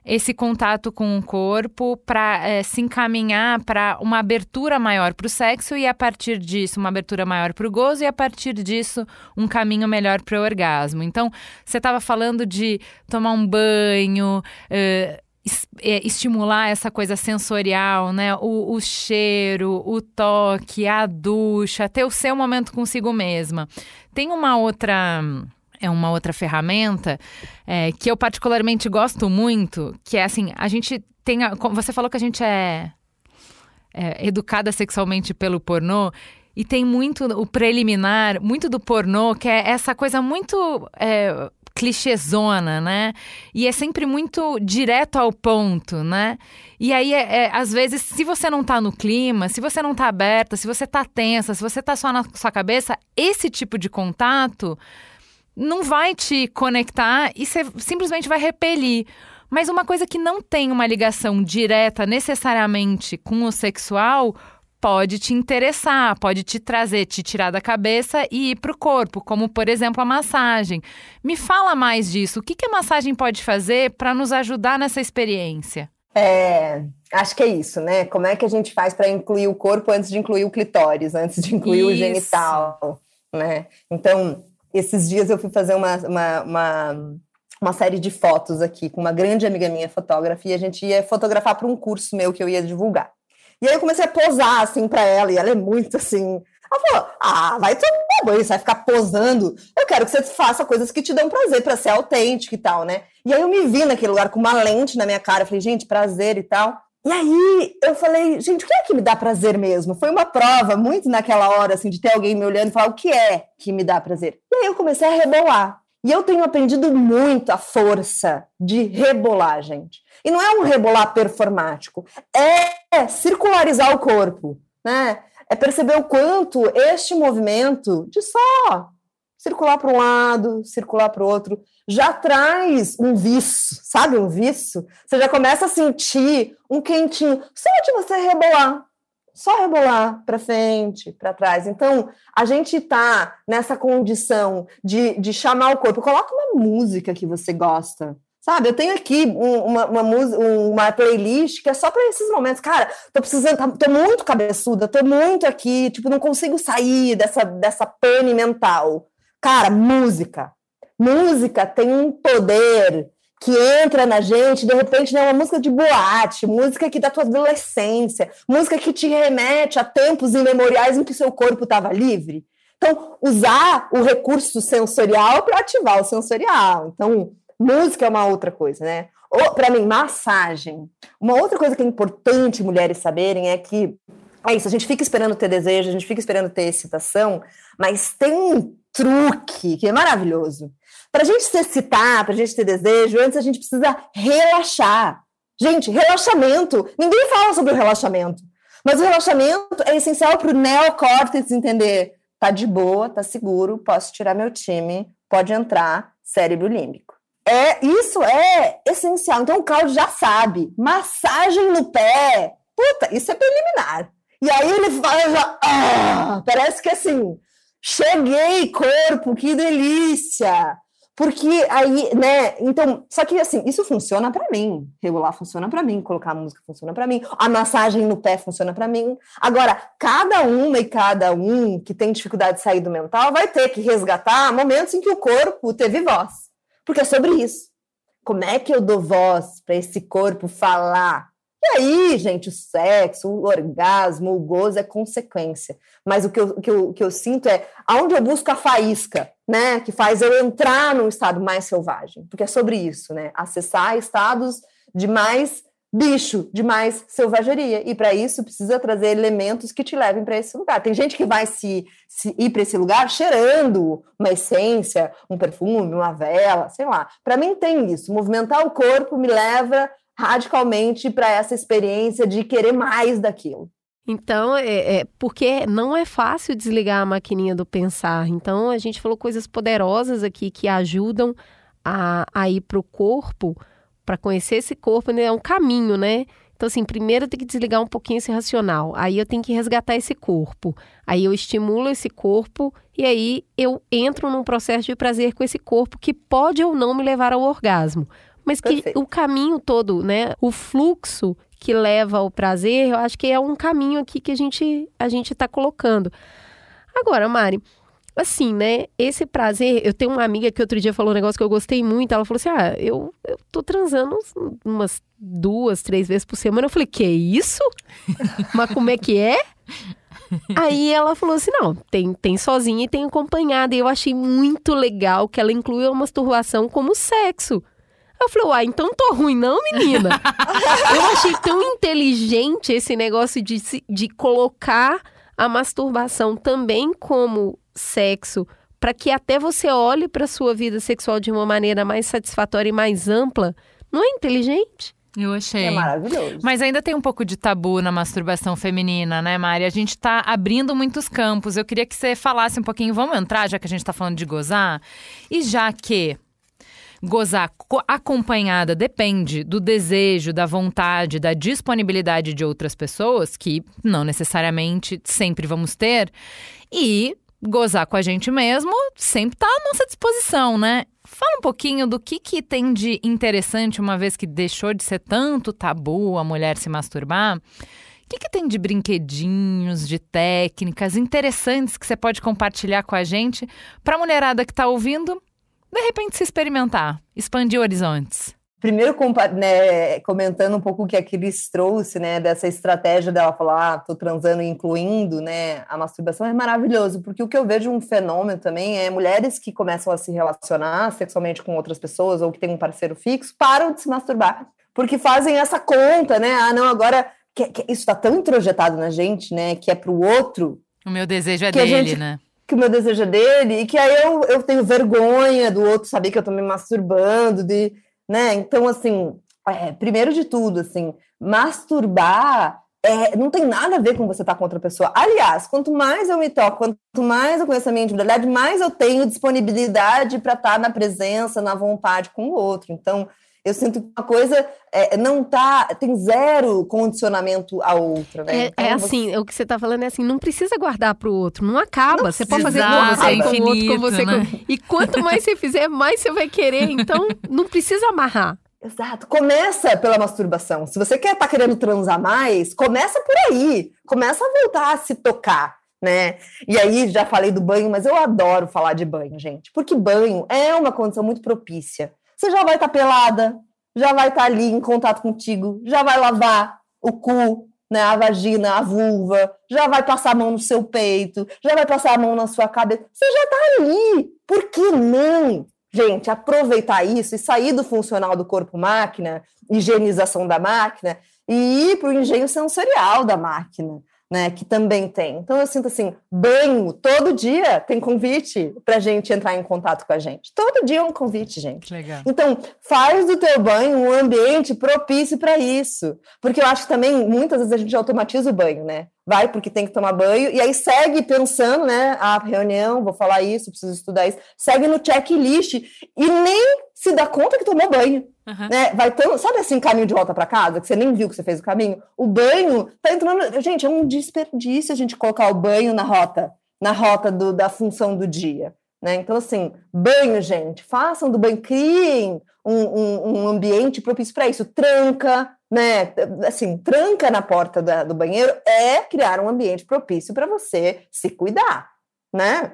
esse contato com o corpo para é, se encaminhar para uma abertura maior para o sexo e a partir disso uma abertura maior para o gozo e a partir disso um caminho melhor para o orgasmo. Então você estava falando de tomar um banho, é, estimular essa coisa sensorial, né? O, o, cheiro, o toque, a ducha, ter o seu momento consigo mesma. Tem uma outra é uma outra ferramenta é, que eu particularmente gosto muito, que é assim, a gente tem. A, você falou que a gente é, é educada sexualmente pelo pornô. E tem muito o preliminar, muito do pornô, que é essa coisa muito é, clichêzona, né? E é sempre muito direto ao ponto, né? E aí, é, é, às vezes, se você não tá no clima, se você não tá aberta, se você tá tensa, se você tá só na sua cabeça, esse tipo de contato não vai te conectar e você simplesmente vai repelir. Mas uma coisa que não tem uma ligação direta necessariamente com o sexual pode te interessar, pode te trazer, te tirar da cabeça e ir para o corpo, como por exemplo a massagem. Me fala mais disso. O que, que a massagem pode fazer para nos ajudar nessa experiência? É, acho que é isso, né? Como é que a gente faz para incluir o corpo antes de incluir o clitóris, antes de incluir isso. o genital, né? Então, esses dias eu fui fazer uma, uma, uma, uma, série de fotos aqui com uma grande amiga minha fotógrafa e a gente ia fotografar para um curso meu que eu ia divulgar. E aí eu comecei a posar assim para ela e ela é muito assim. Ela falou: Ah, vai tomar banho, você vai ficar posando. Eu quero que você faça coisas que te dão prazer para ser autêntico e tal, né? E aí eu me vi naquele lugar com uma lente na minha cara. Falei, gente, prazer e tal. E aí eu falei, gente, o que é que me dá prazer mesmo? Foi uma prova muito naquela hora, assim, de ter alguém me olhando e falar o que é que me dá prazer. E aí eu comecei a rebolar. E eu tenho aprendido muito a força de rebolar, gente. E não é um rebolar performático, é circularizar o corpo, né? É perceber o quanto este movimento de só circular para um lado, circular para o outro, já traz um vício, sabe? Um vício. Você já começa a sentir um quentinho só de você rebolar, só rebolar para frente, para trás. Então, a gente está nessa condição de, de chamar o corpo. Coloca uma música que você gosta. Sabe, eu tenho aqui uma, uma, uma playlist que é só para esses momentos. Cara, tô precisando, tá, tô muito cabeçuda, tô muito aqui, tipo, não consigo sair dessa, dessa pane mental. Cara, música. Música tem um poder que entra na gente, de repente, não é uma música de boate, música que da tua adolescência, música que te remete a tempos imemoriais em que seu corpo estava livre. Então, usar o recurso sensorial para ativar o sensorial. Então, música é uma outra coisa, né? Para mim, massagem. Uma outra coisa que é importante mulheres saberem é que é isso, a gente fica esperando ter desejo, a gente fica esperando ter excitação, mas tem um truque que é maravilhoso. Para a gente se excitar, para a gente ter desejo, antes a gente precisa relaxar. Gente, relaxamento. Ninguém fala sobre o relaxamento. Mas o relaxamento é essencial para o neocórtex entender. Tá de boa, tá seguro, posso tirar meu time, pode entrar, cérebro límbico. É, isso é essencial. Então o Claudio já sabe. Massagem no pé. Puta, isso é preliminar. E aí ele fala já, ah, parece que assim, cheguei, corpo, que delícia. Porque aí, né? Então, só que assim, isso funciona para mim. Regular funciona para mim, colocar a música funciona para mim, a massagem no pé funciona para mim. Agora, cada uma e cada um que tem dificuldade de sair do mental vai ter que resgatar momentos em que o corpo teve voz. Porque é sobre isso. Como é que eu dou voz para esse corpo falar? E aí, gente, o sexo, o orgasmo, o gozo é consequência. Mas o que eu, que eu, que eu sinto é aonde eu busco a faísca, né? Que faz eu entrar num estado mais selvagem. Porque é sobre isso, né? Acessar estados de mais bicho demais, selvageria. E para isso precisa trazer elementos que te levem para esse lugar. Tem gente que vai se, se ir para esse lugar cheirando uma essência, um perfume, uma vela, sei lá. Para mim tem isso. Movimentar o corpo me leva radicalmente para essa experiência de querer mais daquilo. Então, é, é, porque não é fácil desligar a maquininha do pensar. Então, a gente falou coisas poderosas aqui que ajudam a, a ir para o corpo, para conhecer esse corpo, né? é um caminho, né? Então, assim, primeiro eu tenho que desligar um pouquinho esse racional. Aí eu tenho que resgatar esse corpo. Aí eu estimulo esse corpo e aí eu entro num processo de prazer com esse corpo que pode ou não me levar ao orgasmo. Mas que Perfeito. o caminho todo, né? O fluxo que leva ao prazer, eu acho que é um caminho aqui que a gente a gente está colocando. Agora, Mari, assim, né? Esse prazer, eu tenho uma amiga que outro dia falou um negócio que eu gostei muito. Ela falou assim: Ah, eu, eu tô transando umas duas, três vezes por semana. Eu falei: Que isso? (laughs) Mas como é que é? Aí ela falou assim: não, tem, tem sozinha e tem acompanhada. E eu achei muito legal que ela incluiu a masturbação como sexo. Eu falei, uai, então tô ruim, não, menina? (laughs) eu achei tão inteligente esse negócio de, de colocar a masturbação também como sexo, para que até você olhe para sua vida sexual de uma maneira mais satisfatória e mais ampla. Não é inteligente? Eu achei. É maravilhoso. Mas ainda tem um pouco de tabu na masturbação feminina, né, Mari? A gente tá abrindo muitos campos. Eu queria que você falasse um pouquinho, vamos entrar, já que a gente tá falando de gozar? E já que gozar acompanhada depende do desejo, da vontade, da disponibilidade de outras pessoas, que não necessariamente sempre vamos ter, e gozar com a gente mesmo sempre está à nossa disposição, né? Fala um pouquinho do que, que tem de interessante, uma vez que deixou de ser tanto tabu a mulher se masturbar. O que, que tem de brinquedinhos, de técnicas interessantes que você pode compartilhar com a gente para a mulherada que está ouvindo de repente se experimentar, expandir horizontes? Primeiro, né, comentando um pouco o que a Cris trouxe, né, dessa estratégia dela falar, ah, tô transando incluindo, né, a masturbação é maravilhoso, porque o que eu vejo um fenômeno também é mulheres que começam a se relacionar sexualmente com outras pessoas ou que têm um parceiro fixo, param de se masturbar, porque fazem essa conta, né, ah, não, agora, que, que isso está tão introjetado na gente, né, que é pro outro. O meu desejo é dele, gente, né? Que o meu desejo é dele, e que aí eu, eu tenho vergonha do outro saber que eu tô me masturbando, de, né? Então, assim, é, primeiro de tudo, assim, masturbar é, não tem nada a ver com você estar tá com outra pessoa. Aliás, quanto mais eu me toco, quanto mais eu conheço a minha individualidade, mais eu tenho disponibilidade para estar tá na presença, na vontade com o outro. Então, eu sinto que uma coisa é, não tá, tem zero condicionamento à outra, né? É, então, é assim, você... o que você está falando é assim, não precisa guardar para o outro, não acaba. Não você pode fazer com você, é com o outro, com você. Né? Com... E quanto mais você fizer, mais você vai querer. Então, (laughs) não precisa amarrar. Exato. Começa pela masturbação. Se você quer estar tá querendo transar mais, começa por aí. Começa a voltar a se tocar. Né? E aí já falei do banho, mas eu adoro falar de banho, gente, porque banho é uma condição muito propícia você já vai estar tá pelada, já vai estar tá ali em contato contigo, já vai lavar o cu, né, a vagina, a vulva, já vai passar a mão no seu peito, já vai passar a mão na sua cabeça. Você já está ali. Por que não? Gente, aproveitar isso e sair do funcional do corpo-máquina, higienização da máquina, e ir para o engenho sensorial da máquina né, que também tem. Então eu sinto assim, banho, todo dia tem convite para gente entrar em contato com a gente. Todo dia é um convite, gente. Legal. Então faz do teu banho um ambiente propício para isso, porque eu acho que também muitas vezes a gente automatiza o banho, né? Vai porque tem que tomar banho e aí segue pensando, né? A ah, reunião, vou falar isso, preciso estudar isso. Segue no checklist e nem se dá conta que tomou banho. Uhum. Né? Vai tão, sabe assim, caminho de volta para casa, que você nem viu que você fez o caminho? O banho tá entrando. Gente, é um desperdício a gente colocar o banho na rota, na rota do, da função do dia. Né? Então, assim, banho, gente, façam do banho, criem um, um, um ambiente propício para isso. Tranca, né? Assim, tranca na porta da, do banheiro é criar um ambiente propício para você se cuidar, né?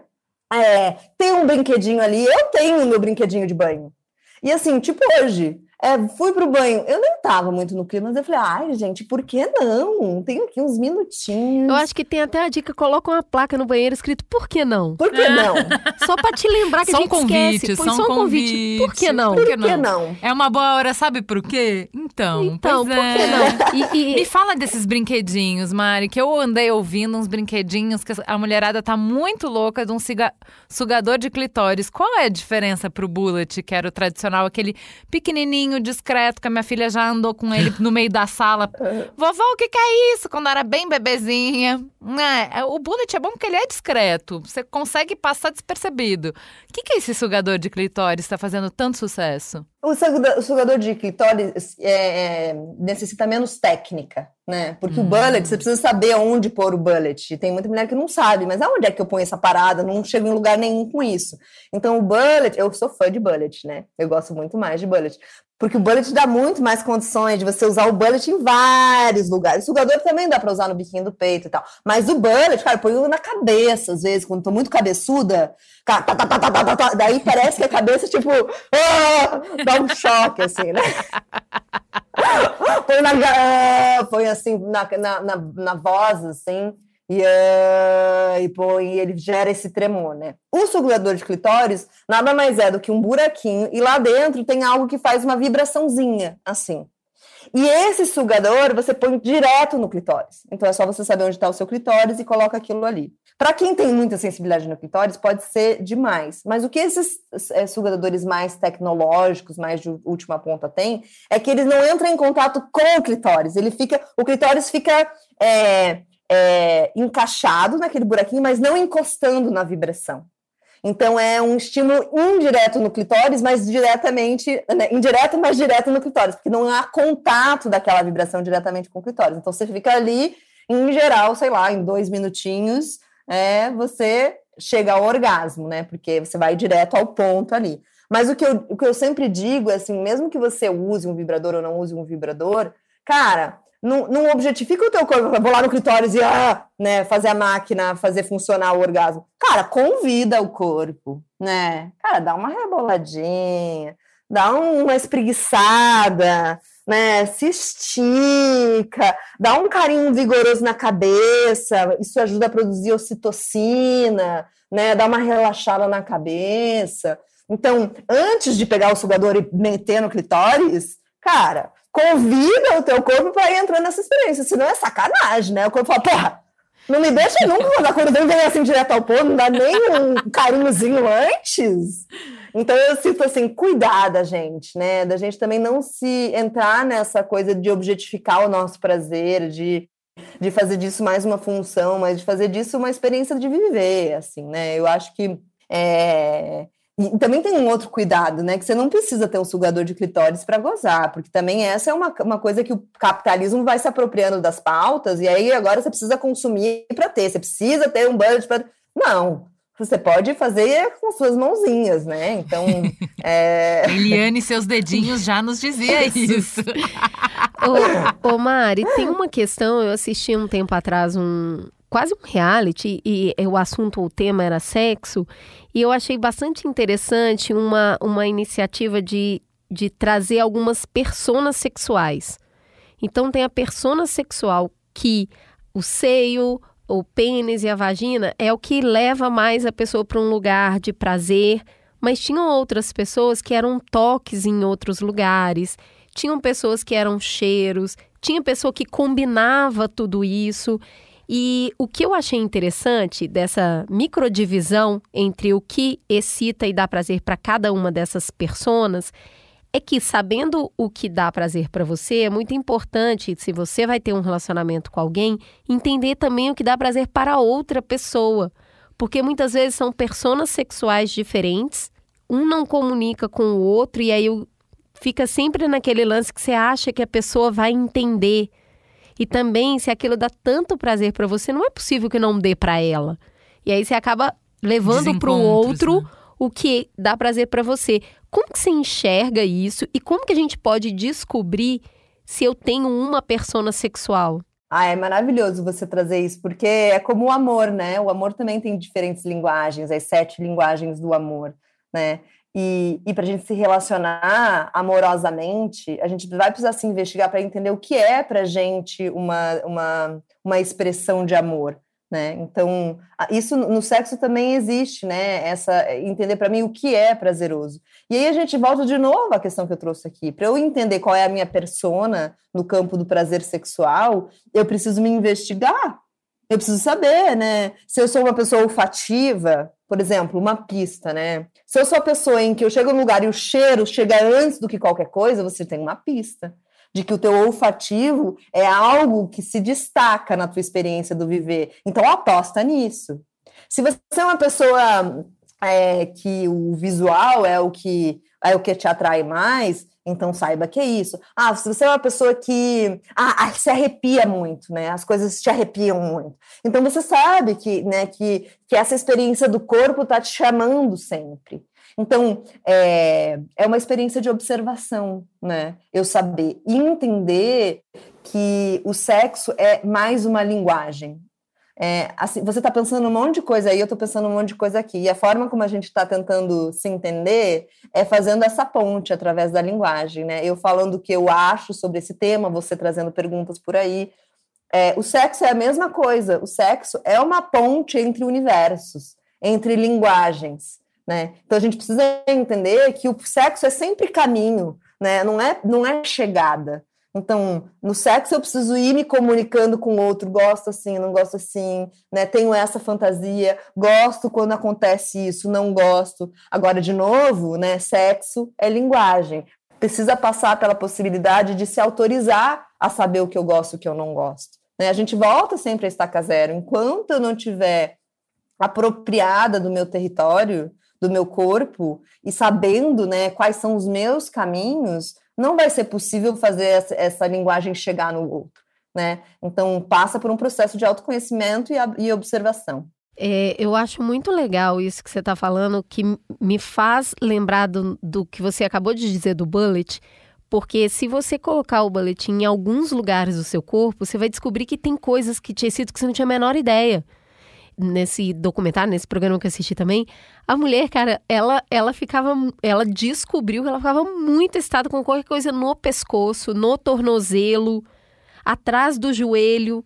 É, tem um brinquedinho ali, eu tenho o meu brinquedinho de banho. E assim, tipo hoje, É, fui pro banho. Eu nem tava muito no clima, mas eu falei, ai, gente, por que não? Tenho aqui uns minutinhos. Eu acho que tem até a dica, coloca uma placa no banheiro escrito por que não? Por que não? (laughs) Só pra te lembrar que Só a um gente convite, esquece. Põe só um só um convite. convite. Por que não? Por Por que não? É uma boa hora, sabe por quê? Então, Então, pois por é. que não? E, e- (laughs) Me fala desses brinquedinhos, Mari, que eu andei ouvindo uns brinquedinhos que a mulherada tá muito louca de um siga- sugador de clitóris. Qual é a diferença pro Bullet, que era o tradicional, aquele pequenininho, discreto, que a minha filha já andou com ele no meio da sala? (laughs) Vovó, o que, que é isso? Quando era bem bebezinha. É, o Bullet é bom porque ele é discreto, você consegue passar despercebido. O que, que é esse sugador de clitóris que tá fazendo tanto sucesso? O sugador, de clitóris é, é, necessita menos técnica, né? Porque o bullet, você precisa saber onde pôr o bullet. Tem muita mulher que não sabe, mas aonde é que eu ponho essa parada? Não chego em lugar nenhum com isso. Então, o bullet, eu sou fã de bullet, né? Eu gosto muito mais de bullet. Porque o bullet dá muito mais condições de você usar o bullet em vários lugares. O sugador também dá para usar no biquinho do peito e tal. Mas o bullet, cara, eu ponho na cabeça, às vezes, quando tô muito cabeçuda. Tá, tá, tá, tá, tá, tá, tá, daí parece que a cabeça, tipo, ah, dá um choque, assim, né? põe, na, põe assim na, na, na, na voz, assim, e, ah, e põe, e ele gera esse tremor, né? O sugador de clitóris nada mais é do que um buraquinho, e lá dentro tem algo que faz uma vibraçãozinha, assim. E esse sugador você põe direto no clitóris. Então é só você saber onde está o seu clitóris e coloca aquilo ali. Para quem tem muita sensibilidade no clitóris, pode ser demais. Mas o que esses é, sugadores mais tecnológicos, mais de última ponta têm, é que eles não entram em contato com o clitóris. Ele fica, o clitóris fica é, é, encaixado naquele buraquinho, mas não encostando na vibração. Então é um estímulo indireto no clitóris, mas diretamente, né, indireto, mas direto no clitóris, porque não há contato daquela vibração diretamente com o clitóris. Então você fica ali, em geral, sei lá, em dois minutinhos, é, você chega ao orgasmo, né? Porque você vai direto ao ponto ali. Mas o que eu, o que eu sempre digo é assim, mesmo que você use um vibrador ou não use um vibrador, cara, não, não objetifica o teu corpo, vou lá no clitóris e ah, né, fazer a máquina fazer funcionar o orgasmo. Cara, convida o corpo, né? Cara, dá uma reboladinha, dá uma espreguiçada, né? Se estica, dá um carinho vigoroso na cabeça, isso ajuda a produzir ocitocina, né? Dá uma relaxada na cabeça. Então, antes de pegar o sugador e meter no clitóris, cara, convida o teu corpo para ir entrando nessa experiência, senão é sacanagem, né? O corpo fala, porra, não me deixa nunca quando vem vem assim direto ao ponto, não dá nem um carinhozinho antes. Então eu sinto assim, cuidada, gente, né? Da gente também não se entrar nessa coisa de objetificar o nosso prazer, de, de fazer disso mais uma função, mas de fazer disso uma experiência de viver, assim, né? Eu acho que é, e também tem um outro cuidado, né? Que você não precisa ter um sugador de clitóris para gozar, porque também essa é uma, uma coisa que o capitalismo vai se apropriando das pautas, e aí agora você precisa consumir para ter, você precisa ter um budget para. Não. Você pode fazer com suas mãozinhas, né? Então. (laughs) é... Eliane e seus dedinhos já nos dizia isso. Ô, ô, Mari, tem uma questão, eu assisti um tempo atrás um quase um reality e o assunto, o tema era sexo, e eu achei bastante interessante uma, uma iniciativa de, de trazer algumas personas sexuais. Então tem a persona sexual que o seio, o pênis e a vagina é o que leva mais a pessoa para um lugar de prazer, mas tinham outras pessoas que eram toques em outros lugares, tinham pessoas que eram cheiros, tinha pessoa que combinava tudo isso. E o que eu achei interessante dessa microdivisão entre o que excita e dá prazer para cada uma dessas personas é que sabendo o que dá prazer para você, é muito importante, se você vai ter um relacionamento com alguém, entender também o que dá prazer para outra pessoa. Porque muitas vezes são personas sexuais diferentes, um não comunica com o outro e aí fica sempre naquele lance que você acha que a pessoa vai entender. E também, se aquilo dá tanto prazer para você, não é possível que não dê para ela. E aí você acaba levando para o outro né? o que dá prazer para você. Como que você enxerga isso e como que a gente pode descobrir se eu tenho uma persona sexual? Ah, é maravilhoso você trazer isso, porque é como o amor, né? O amor também tem diferentes linguagens, as sete linguagens do amor, né? E, e para a gente se relacionar amorosamente, a gente vai precisar se investigar para entender o que é para a gente uma, uma, uma expressão de amor. Né? Então, isso no sexo também existe, né? Essa entender para mim o que é prazeroso. E aí a gente volta de novo à questão que eu trouxe aqui. Para eu entender qual é a minha persona no campo do prazer sexual, eu preciso me investigar. Eu preciso saber, né? Se eu sou uma pessoa olfativa, por exemplo, uma pista, né? Se eu sou a pessoa em que eu chego no lugar e o cheiro chega antes do que qualquer coisa, você tem uma pista de que o teu olfativo é algo que se destaca na tua experiência do viver. Então aposta nisso. Se você é uma pessoa é, que o visual é o que é o que te atrai mais, então saiba que é isso. Ah, se você é uma pessoa que ah, se arrepia muito, né? As coisas te arrepiam muito. Então você sabe que, né, que, que essa experiência do corpo está te chamando sempre. Então, é, é uma experiência de observação, né? Eu saber entender que o sexo é mais uma linguagem, é, assim, você está pensando um monte de coisa aí, eu estou pensando um monte de coisa aqui. E a forma como a gente está tentando se entender é fazendo essa ponte através da linguagem, né? Eu falando o que eu acho sobre esse tema, você trazendo perguntas por aí. É, o sexo é a mesma coisa. O sexo é uma ponte entre universos, entre linguagens, né? Então a gente precisa entender que o sexo é sempre caminho, né? Não é, não é chegada. Então, no sexo eu preciso ir me comunicando com o outro, gosto assim, não gosto assim, né? Tenho essa fantasia, gosto quando acontece isso, não gosto. Agora, de novo, né? Sexo é linguagem. Precisa passar pela possibilidade de se autorizar a saber o que eu gosto e o que eu não gosto. Né? A gente volta sempre a estaca zero. Enquanto eu não tiver apropriada do meu território, do meu corpo e sabendo, né, quais são os meus caminhos, não vai ser possível fazer essa, essa linguagem chegar no outro, né? Então, passa por um processo de autoconhecimento e, e observação. É, eu acho muito legal isso que você está falando, que me faz lembrar do, do que você acabou de dizer do bullet, porque se você colocar o bullet em alguns lugares do seu corpo, você vai descobrir que tem coisas que tinha sido que você não tinha a menor ideia nesse documentário, nesse programa que eu assisti também, a mulher, cara, ela, ela ficava, ela descobriu que ela ficava muito excitada com qualquer coisa no pescoço, no tornozelo, atrás do joelho.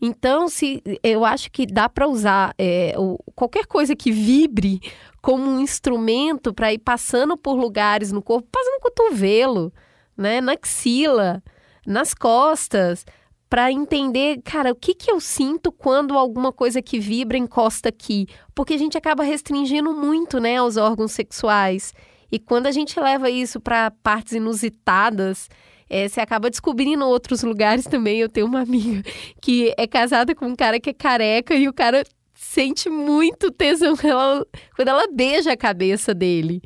Então, se eu acho que dá para usar é, o, qualquer coisa que vibre como um instrumento para ir passando por lugares no corpo, passando no cotovelo, né, na axila, nas costas para entender, cara, o que, que eu sinto quando alguma coisa que vibra encosta aqui. Porque a gente acaba restringindo muito, né, aos órgãos sexuais. E quando a gente leva isso para partes inusitadas, é, você acaba descobrindo outros lugares também. Eu tenho uma amiga (laughs) que é casada com um cara que é careca e o cara sente muito tesão ela, quando ela beija a cabeça dele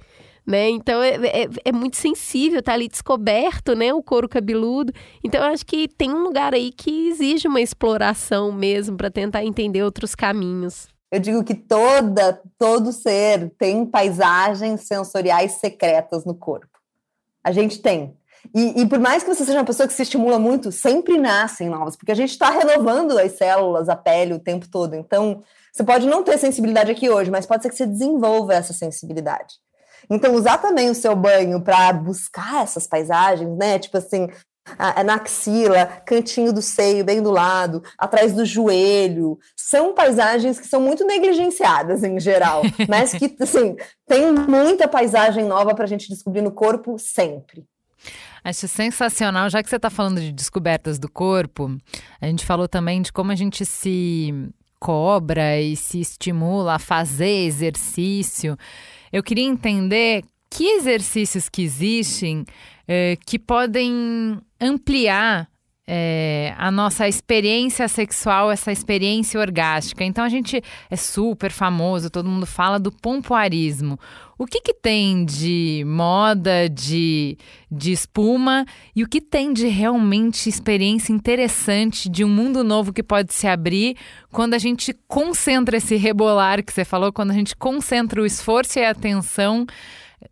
né? Então é, é, é, muito sensível, tá ali descoberto, né? O couro cabeludo. Então eu acho que tem um lugar aí que exige uma exploração mesmo para tentar entender outros caminhos. Eu digo que toda, todo ser tem paisagens sensoriais secretas no corpo. A gente tem. E, e, por mais que você seja uma pessoa que se estimula muito, sempre nascem novas, porque a gente está renovando as células, a pele o tempo todo. Então, você pode não ter sensibilidade aqui hoje, mas pode ser que você desenvolva essa sensibilidade. Então, usar também o seu banho para buscar essas paisagens, né? Tipo assim, na axila, cantinho do seio, bem do lado, atrás do joelho. São paisagens que são muito negligenciadas em geral, (laughs) mas que, assim, tem muita paisagem nova para a gente descobrir no corpo sempre. Acho sensacional, já que você está falando de descobertas do corpo, a gente falou também de como a gente se cobra e se estimula a fazer exercício. Eu queria entender que exercícios que existem eh, que podem ampliar é, a nossa experiência sexual, essa experiência orgástica. Então a gente é super famoso, todo mundo fala do pompoarismo. O que, que tem de moda, de, de espuma e o que tem de realmente experiência interessante de um mundo novo que pode se abrir quando a gente concentra esse rebolar que você falou, quando a gente concentra o esforço e a atenção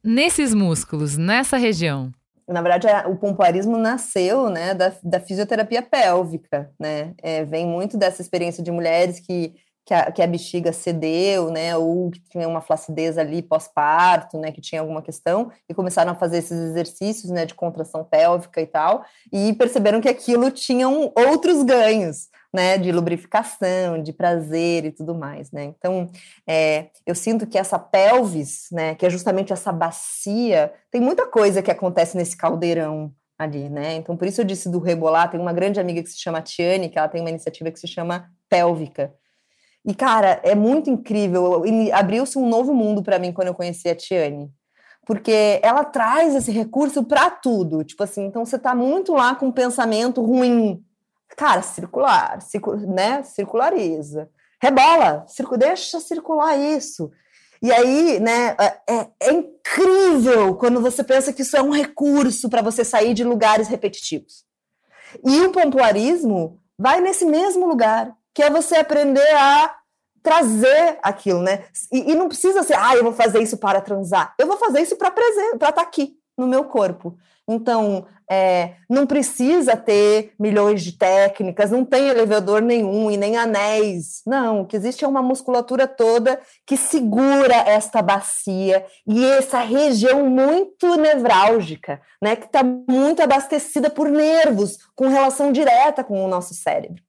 nesses músculos, nessa região? na verdade, o pompoarismo nasceu né, da, da fisioterapia pélvica, né? É, vem muito dessa experiência de mulheres que que a, que a bexiga cedeu, né, ou que tinha uma flacidez ali pós-parto, né, que tinha alguma questão, e começaram a fazer esses exercícios, né, de contração pélvica e tal, e perceberam que aquilo tinham outros ganhos, né, de lubrificação, de prazer e tudo mais, né. Então, é, eu sinto que essa pelvis, né, que é justamente essa bacia, tem muita coisa que acontece nesse caldeirão ali, né. Então, por isso eu disse do rebolar. Tem uma grande amiga que se chama Tiane, que ela tem uma iniciativa que se chama Pélvica, e, cara, é muito incrível. Abriu-se um novo mundo para mim quando eu conheci a Tiane. Porque ela traz esse recurso para tudo. Tipo assim, então você tá muito lá com um pensamento ruim. Cara, circular, circu né? Circulariza. Rebola, circu deixa circular isso. E aí, né, é, é, é incrível quando você pensa que isso é um recurso para você sair de lugares repetitivos. E o pompoarismo vai nesse mesmo lugar que é você aprender a trazer aquilo, né? E, e, não precisa ser, ah, eu vou fazer isso para transar. Eu vou fazer isso para estar tá aqui no meu corpo. Então, é, não precisa ter milhões de técnicas, não tem elevador nenhum e nem anéis. Não, o que existe é uma musculatura toda que segura esta bacia e essa região muito nevrálgica, né, que está muito abastecida por nervos, com relação direta com o nosso cérebro.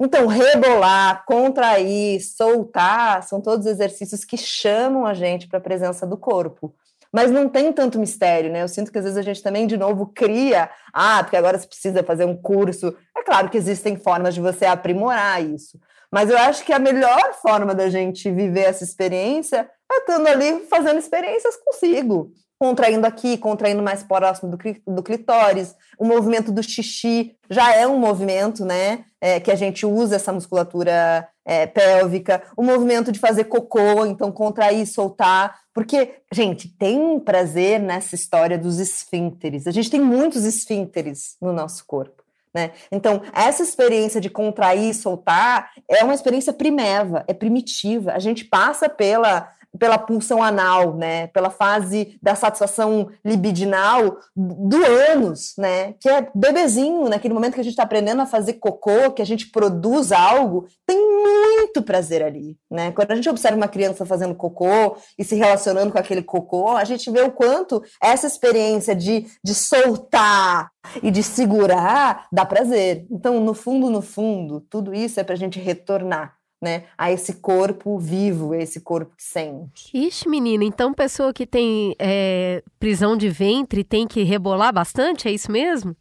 Então, rebolar, contrair, soltar, são todos exercícios que chamam a gente para a presença do corpo. Mas não tem tanto mistério, né? Eu sinto que às vezes a gente também, de novo, cria, ah, porque agora você precisa fazer um curso. É claro que existem formas de você aprimorar isso. Mas eu acho que a melhor forma da gente viver essa experiência é estando ali fazendo experiências consigo contraindo aqui, contraindo mais próximo do, do clitóris. O movimento do xixi já é um movimento, né? É, que a gente usa essa musculatura é, pélvica. O movimento de fazer cocô, então contrair, soltar. Porque, gente, tem prazer nessa história dos esfínteres. A gente tem muitos esfínteres no nosso corpo. Né? Então, essa experiência de contrair e soltar é uma experiência primeva, é primitiva. A gente passa pela pela pulsão anal, né, pela fase da satisfação libidinal do ânus, né, que é bebezinho, naquele momento que a gente está aprendendo a fazer cocô, que a gente produz algo, tem muito prazer ali, né? Quando a gente observa uma criança fazendo cocô e se relacionando com aquele cocô, a gente vê o quanto essa experiência de, de soltar e de segurar dá prazer. Então, no fundo, no fundo, tudo isso é para a gente retornar né, a esse corpo vivo, a esse corpo que sente. Ixi, menina, então pessoa que tem é, prisão de ventre tem que rebolar bastante, é isso mesmo?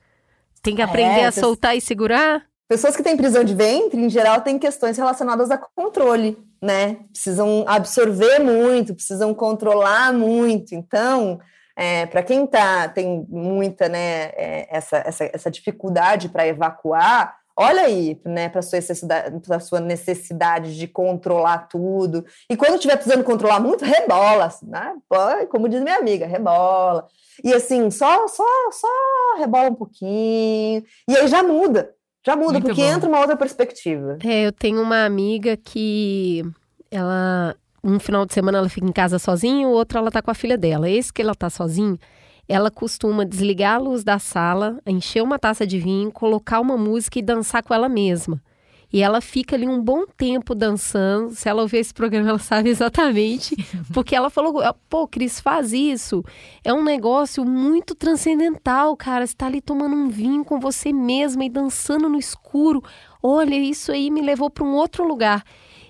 Tem que aprender é, a soltar e segurar? Pessoas que têm prisão de ventre, em geral, têm questões relacionadas a controle, né? Precisam absorver muito, precisam controlar muito. Então, é, para quem tá, tem muita né, é, essa, essa, essa dificuldade para evacuar, olha aí, né, para sua necessidade, para sua necessidade de controlar tudo. E quando estiver precisando controlar muito, rebola, né? Como diz minha amiga, rebola. E assim, só só só rebola um pouquinho. E aí já muda. Já muda, muito porque bom. entra uma outra perspectiva. É, eu tenho uma amiga que ela um final de semana ela fica em casa sozinha, o outro ela tá com a filha dela. Esse que ela tá sozinha, ela costuma desligar a luz da sala, encher uma taça de vinho, colocar uma música e dançar com ela mesma. E ela fica ali um bom tempo dançando. Se ela ouvir esse programa, ela sabe exatamente. (laughs) Porque ela falou: pô, Cris, faz isso. É um negócio muito transcendental, cara. Você tá ali tomando um vinho com você mesma e dançando no escuro. Olha, isso aí me levou para um outro lugar.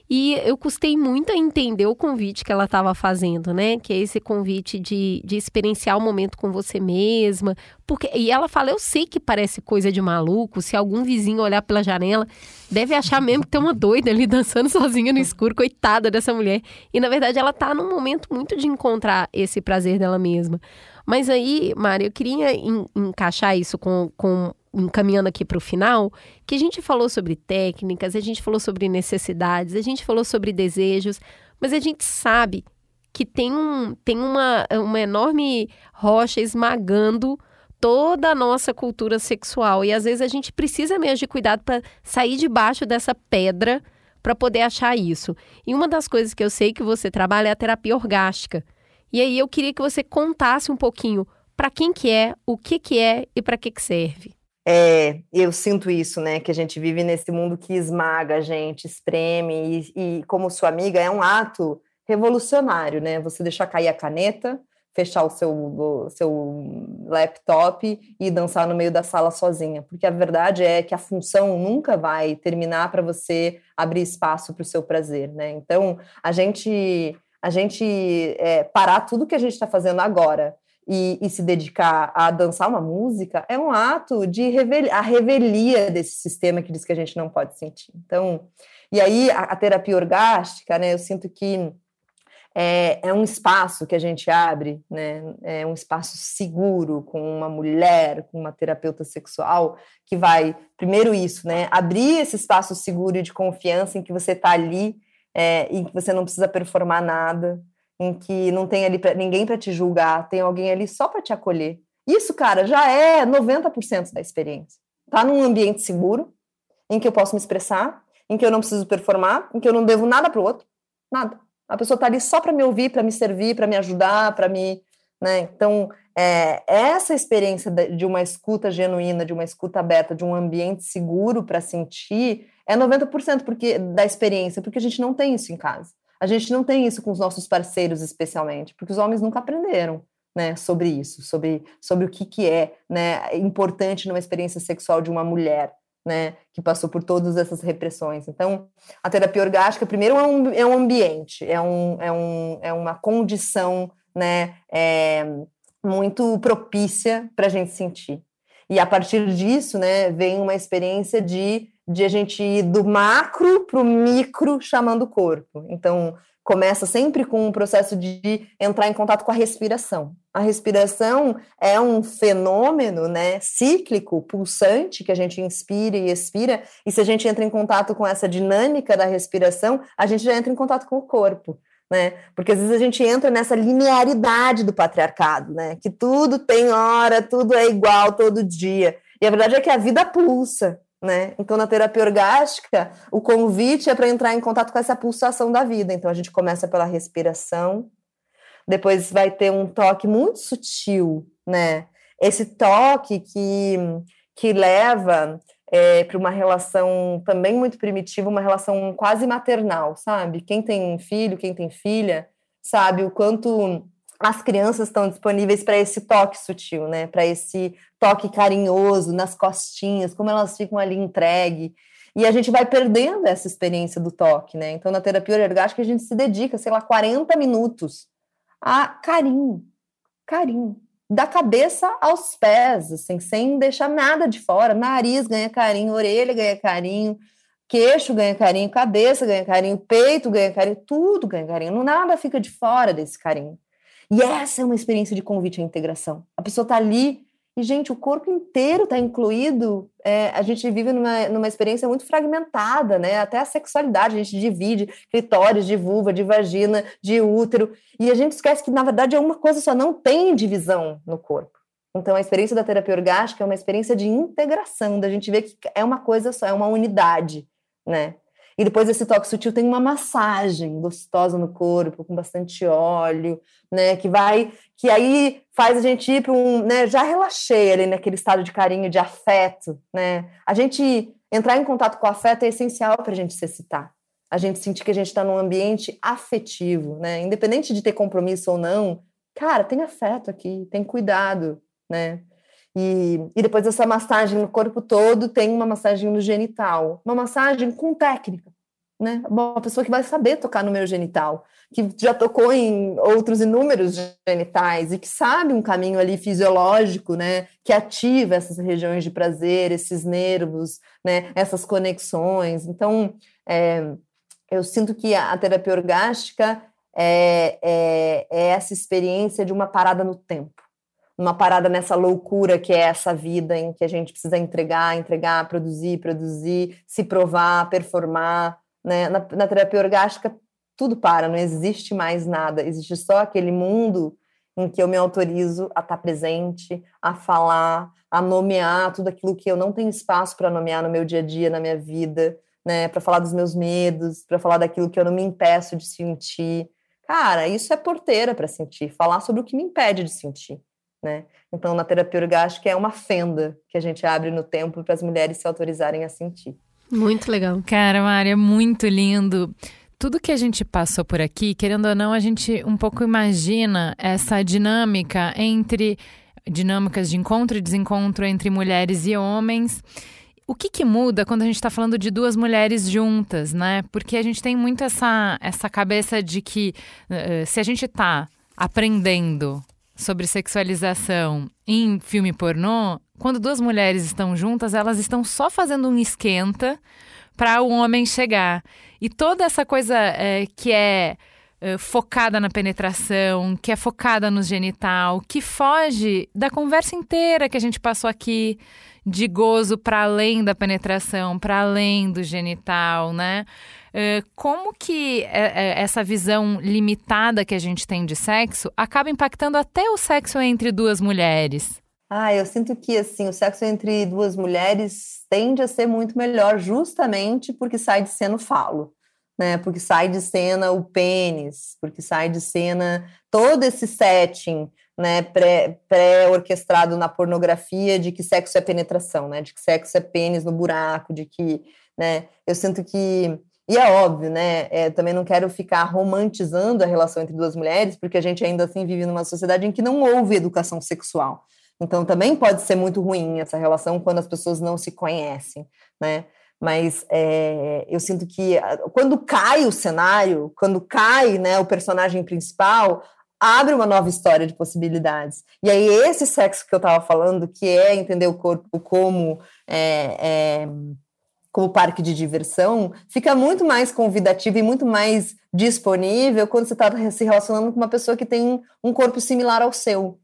E eu custei muito a entender o convite que ela estava fazendo, né? Que é esse convite de, de experienciar o momento com você mesma. Porque, e ela fala: Eu sei que parece coisa de maluco. Se algum vizinho olhar pela janela, deve achar mesmo que tem uma doida ali (laughs) dançando sozinha no escuro, coitada dessa mulher. E na verdade ela está num momento muito de encontrar esse prazer dela mesma. Mas aí, Mari, eu queria encaixar isso com, com encaminhando aqui para o final, que a gente falou sobre técnicas, a gente falou sobre necessidades, a gente falou sobre desejos, mas a gente sabe que tem, um, tem uma, uma enorme rocha esmagando toda a nossa cultura sexual. E às vezes a gente precisa mesmo de cuidado para sair debaixo dessa pedra para poder achar isso. E uma das coisas que eu sei que você trabalha é a terapia orgástica. E aí eu queria que você contasse um pouquinho para quem que é, o que que é e para que que serve. É, eu sinto isso, né? Que a gente vive nesse mundo que esmaga a gente, espreme, e, e como sua amiga, é um ato revolucionário, né? Você deixar cair a caneta, fechar o seu, o seu laptop e dançar no meio da sala sozinha. Porque a verdade é que a função nunca vai terminar para você abrir espaço para o seu prazer, né? Então, a gente, a gente é, parar tudo que a gente está fazendo agora e, e, se dedicar a dançar uma música é um ato de revelia, a revelia desse sistema que diz que a gente não pode sentir. Então, e aí a, a terapia orgástica, né, eu sinto que é, é, um espaço que a gente abre, né, é um espaço seguro com uma mulher, com uma terapeuta sexual, que vai, primeiro isso, né, abrir esse espaço seguro e de confiança em que você está ali é, e que você não precisa performar nada, em que não tem ali pra, ninguém para te julgar, tem alguém ali só para te acolher. Isso, cara, já é 90% da experiência. Tá num ambiente seguro, em que eu posso me expressar, em que eu não preciso performar, em que eu não devo nada para o outro, nada. A pessoa tá ali só para me ouvir, para me servir, para me ajudar, para me, né? Então, é, essa experiência de uma escuta genuína, de uma escuta aberta, de um ambiente seguro para sentir, é 90% porque da experiência, porque a gente não tem isso em casa. A gente não tem isso com os nossos parceiros, especialmente, porque os homens nunca aprenderam. Né, sobre isso, sobre, sobre o que, que é né, importante numa experiência sexual de uma mulher, né, que passou por todas essas repressões. Então, a terapia orgástica, primeiro, é um, é um ambiente, é, um, é, um, é uma condição né, é, muito propícia para a gente sentir. E a partir disso, né, vem uma experiência de de a gente ir do macro para o micro chamando o corpo. Então, começa sempre com um processo de entrar em contato com a respiração. A respiração é um fenômeno né, cíclico, pulsante, que a gente inspira e expira, e se a gente entra em contato com essa dinâmica da respiração, a gente já entra em contato com o corpo. Né? Porque às vezes a gente entra nessa linearidade do patriarcado, né? Que tudo tem hora, tudo é igual todo dia. E a verdade é que a vida pulsa, né? Então, na terapia orgástica, o convite é para entrar em contato com essa pulsação da vida. Então, a gente começa pela respiração, depois vai ter um toque muito sutil, né? Esse toque que, que leva é, para uma relação também muito primitiva, uma relação quase maternal, sabe? Quem tem filho, quem tem filha, sabe o quanto as crianças estão disponíveis para esse toque sutil, né? Para esse toque carinhoso nas costinhas, como elas ficam ali entregue. E a gente vai perdendo essa experiência do toque, né? Então, na terapia orgástica, a gente se dedica, sei lá, 40 minutos a carinho, carinho, da cabeça aos pés, assim, sem deixar nada de fora. Nariz ganha carinho, orelha ganha carinho, queixo ganha carinho, cabeça ganha carinho, peito ganha carinho, tudo ganha carinho. Nada fica de fora desse carinho. E essa é uma experiência de convite à integração. A pessoa está ali e, gente, o corpo inteiro está incluído. É, a gente vive numa, numa experiência muito fragmentada, né? Até a sexualidade, a gente divide clitóris, de vulva, de vagina, de útero. E a gente esquece que, na verdade, é uma coisa só, não tem divisão no corpo. Então, a experiência da terapia orgástica é uma experiência de integração, da gente ver que é uma coisa só, é uma unidade, né? E depois esse toque sutil tem uma massagem gostosa no corpo, com bastante óleo, né? Que vai, que aí faz a gente ir para um, né? Já relaxei ali naquele estado de carinho, de afeto, né? A gente entrar em contato com o afeto é essencial para a gente se excitar. A gente sentir que a gente está num ambiente afetivo, né? Independente de ter compromisso ou não, cara, tem afeto aqui, tem cuidado, né? E, e depois dessa massagem no corpo todo, tem uma massagem no genital. Uma massagem com técnica, né? Uma pessoa que vai saber tocar no meu genital, que já tocou em outros inúmeros genitais e que sabe um caminho ali fisiológico, né? Que ativa essas regiões de prazer, esses nervos, né? Essas conexões. Então, é, eu sinto que a, terapia orgástica é, é, é essa experiência de uma parada no tempo uma parada nessa loucura que é essa vida em que a gente precisa entregar, entregar, produzir, produzir, se provar, performar. Né? Na, na terapia orgástica, tudo para, não existe mais nada, existe só aquele mundo em que eu me autorizo a estar presente, a falar, a nomear tudo aquilo que eu não tenho espaço para nomear no meu dia a dia, na minha vida, né, para falar dos meus medos, para falar daquilo que eu não me impeço de sentir. Cara, isso é porteira para sentir, falar sobre o que me impede de sentir. Né? Então, na terapia orgástica é uma fenda que a gente abre no tempo para as mulheres se autorizarem a sentir. Muito legal. Cara, Mária, muito lindo. Tudo que a gente passou por aqui, querendo ou não, a gente um pouco imagina essa dinâmica entre dinâmicas de encontro e desencontro entre mulheres e homens. O que, que muda quando a gente está falando de duas mulheres juntas, né? Porque a gente tem muito essa, essa cabeça de que uh, se a gente está aprendendo sobre sexualização em filme pornô, quando duas mulheres estão juntas, elas estão só fazendo um esquenta para o homem chegar. E toda essa coisa é, que é, é focada na penetração, que é focada no genital, que foge da conversa inteira que a gente passou aqui de gozo para além da penetração, para além do genital, né? Uh, como que essa visão limitada que a gente tem de sexo acaba impactando até o sexo entre duas mulheres? Ah, eu sinto que assim o sexo entre duas mulheres tende a ser muito melhor, justamente porque sai de cena o falo, né? Porque sai de cena o pênis, porque sai de cena todo esse setting né, pré-orquestrado pré na pornografia de que sexo é penetração, né, de que sexo é pênis no buraco, de que, né, eu sinto que e é óbvio, né? É, também não quero ficar romantizando a relação entre duas mulheres, porque a gente ainda assim vive numa sociedade em que não houve educação sexual. Então também pode ser muito ruim essa relação quando as pessoas não se conhecem, né? Mas é, eu sinto que quando cai o cenário, quando cai né, o personagem principal, abre uma nova história de possibilidades. E aí, esse sexo que eu estava falando, que é entender o corpo como. É, é, como parque de diversão, fica muito mais convidativo e muito mais disponível quando você está se relacionando com uma pessoa que tem um corpo similar ao seu,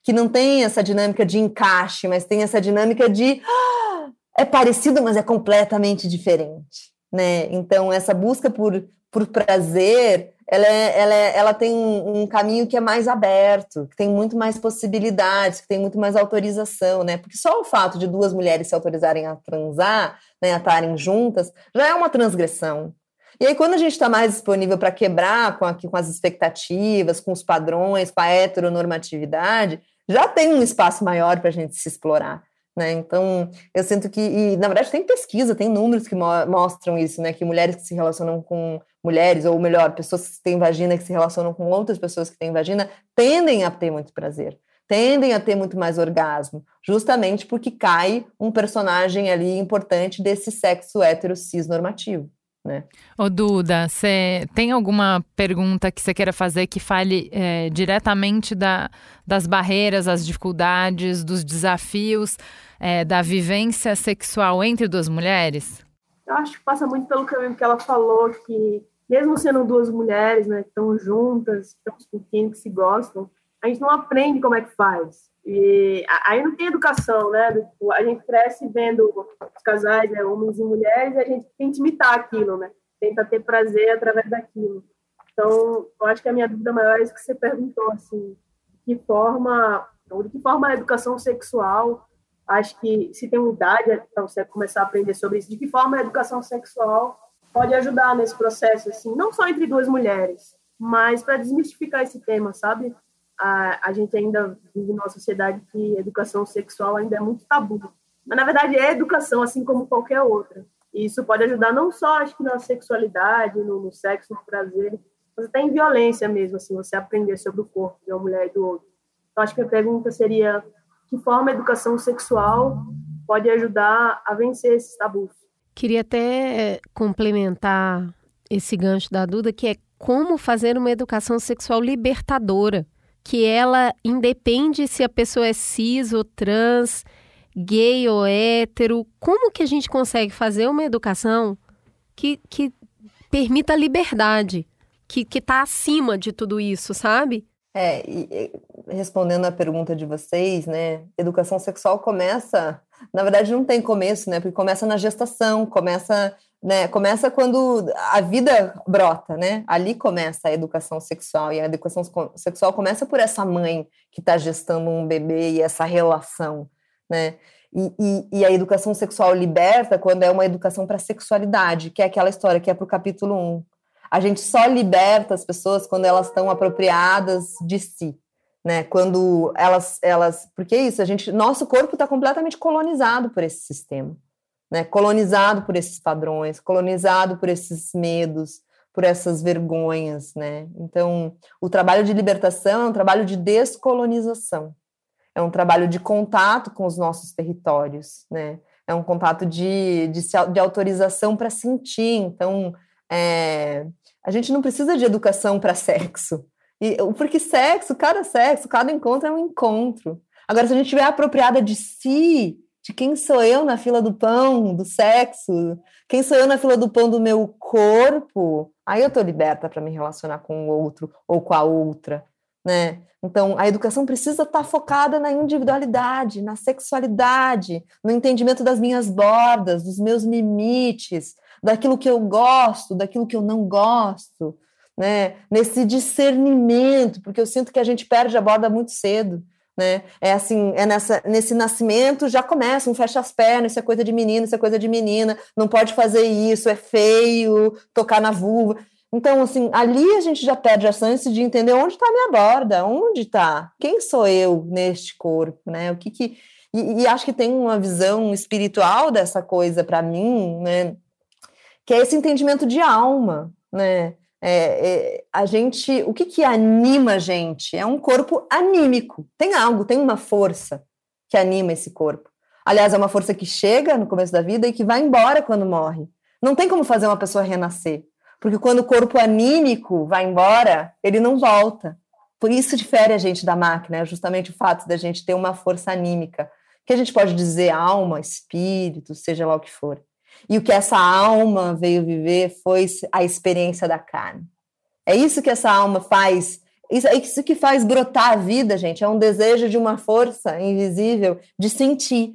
que não tem essa dinâmica de encaixe, mas tem essa dinâmica de ah, é parecido, mas é completamente diferente, né? Então essa busca por, por prazer ela, é, ela, é, ela tem um, um, caminho que é mais aberto, que tem muito mais possibilidades, que tem muito mais autorização, né? Porque só o fato de duas mulheres se autorizarem a transar, né, a estarem juntas, já é uma transgressão. E aí, quando a gente está mais disponível para quebrar com, aqui, com as expectativas, com os padrões, com a heteronormatividade, já tem um espaço maior para a gente se explorar. Né? Então, eu sinto que, e na verdade tem pesquisa, tem números que mo mostram isso, né? Que mulheres que se relacionam com mulheres, ou melhor, pessoas que têm vagina que se relacionam com outras pessoas que têm vagina, tendem a ter muito prazer, tendem a ter muito mais orgasmo, justamente porque cai um personagem ali importante desse sexo hétero cis normativo. Né? Ô Duda, você tem alguma pergunta que você queira fazer que fale é, diretamente da, das barreiras, as dificuldades, dos desafios é, da vivência sexual entre duas mulheres? Eu acho que passa muito pelo caminho que ela falou, que mesmo sendo duas mulheres, né, que estão juntas, que estão discutindo, que se gostam, a gente não aprende como é que faz. E aí não tem educação, né? Tipo, a gente cresce vendo os casais, né, homens e mulheres, e a gente tenta imitar aquilo, né? Tenta ter prazer através daquilo. Então, eu acho que a minha dúvida maior é isso que você perguntou, assim, de que forma, de que forma a educação sexual, acho que se tem uma idade para você começar a aprender sobre isso, de que forma a educação sexual pode ajudar nesse processo, assim, não só entre duas mulheres, mas para desmistificar esse tema, sabe? A, a gente ainda vive numa sociedade que educação sexual ainda é muito tabu. Mas, na verdade, é educação, assim como qualquer outra. E isso pode ajudar não só, acho que, na sexualidade, no, no sexo, no prazer, mas até em violência mesmo, assim, você aprender sobre o corpo de uma mulher e do outro. Então, acho que a pergunta seria que forma a educação sexual pode ajudar a vencer esses tabus? Queria até complementar esse gancho da Duda, que é como fazer uma educação sexual libertadora, que ela independe se a pessoa é cis ou trans, gay ou hétero, como que a gente consegue fazer uma educação que, que permita a liberdade, que está acima de tudo isso, sabe? É, respondendo a pergunta de vocês, né, educação sexual começa na verdade não tem começo, né? Porque começa na gestação, começa, né? Começa quando a vida brota, né? Ali começa a educação sexual e a educação sexual começa por essa mãe que está gestando um bebê e essa relação, né? E, e, e, a educação sexual liberta quando é uma educação para sexualidade, que é aquela história que é para o capítulo 1. A gente só liberta as pessoas quando elas estão apropriadas de si, né? Quando elas, elas, porque é isso, a gente, nosso corpo está completamente colonizado por esse sistema, né? Colonizado por esses padrões, colonizado por esses medos, por essas vergonhas, né? Então, o trabalho de libertação é um trabalho de descolonização, é um trabalho de contato com os nossos territórios, né? É um contato de, de, de autorização para sentir. Então, é, a gente não precisa de educação para (laughs) sexo, e, porque sexo, cada sexo, cada encontro é um encontro. Agora, se a gente estiver apropriada de si, de quem sou eu na fila do pão, do sexo, quem sou eu na fila do pão do meu corpo, aí eu estou liberta para me relacionar com o outro ou com a outra, né? Então, a educação precisa estar tá focada na individualidade, na sexualidade, no entendimento das minhas bordas, dos meus limites, daquilo que eu gosto, daquilo que eu não gosto, né? Nesse discernimento, porque eu sinto que a gente perde a borda muito cedo. Né? É assim, é nessa, nesse nascimento já começa, um fecha as pernas, isso é coisa de menino, isso é coisa de menina, não pode fazer isso, é feio, tocar na vulva. Então, assim, ali a gente já perde a chance de entender onde está a minha borda, onde está, quem sou eu neste corpo, né? O que que e, e acho que tem uma visão espiritual dessa coisa para mim, né? Que é esse entendimento de alma, né? É, é, a gente, o que, que anima a gente? É um corpo anímico. Tem algo, tem uma força que anima esse corpo. Aliás, é uma força que chega no começo da vida e que vai embora quando morre. Não tem como fazer uma pessoa renascer, porque quando o corpo anímico vai embora, ele não volta. Por isso difere a gente da máquina, é justamente o fato da gente ter uma força anímica, que a gente pode dizer alma, espírito, seja lá o que for. E o que essa alma veio viver foi a experiência da carne. É isso que essa alma faz. Isso, é isso que faz brotar a vida, gente. É um desejo de uma força invisível de sentir.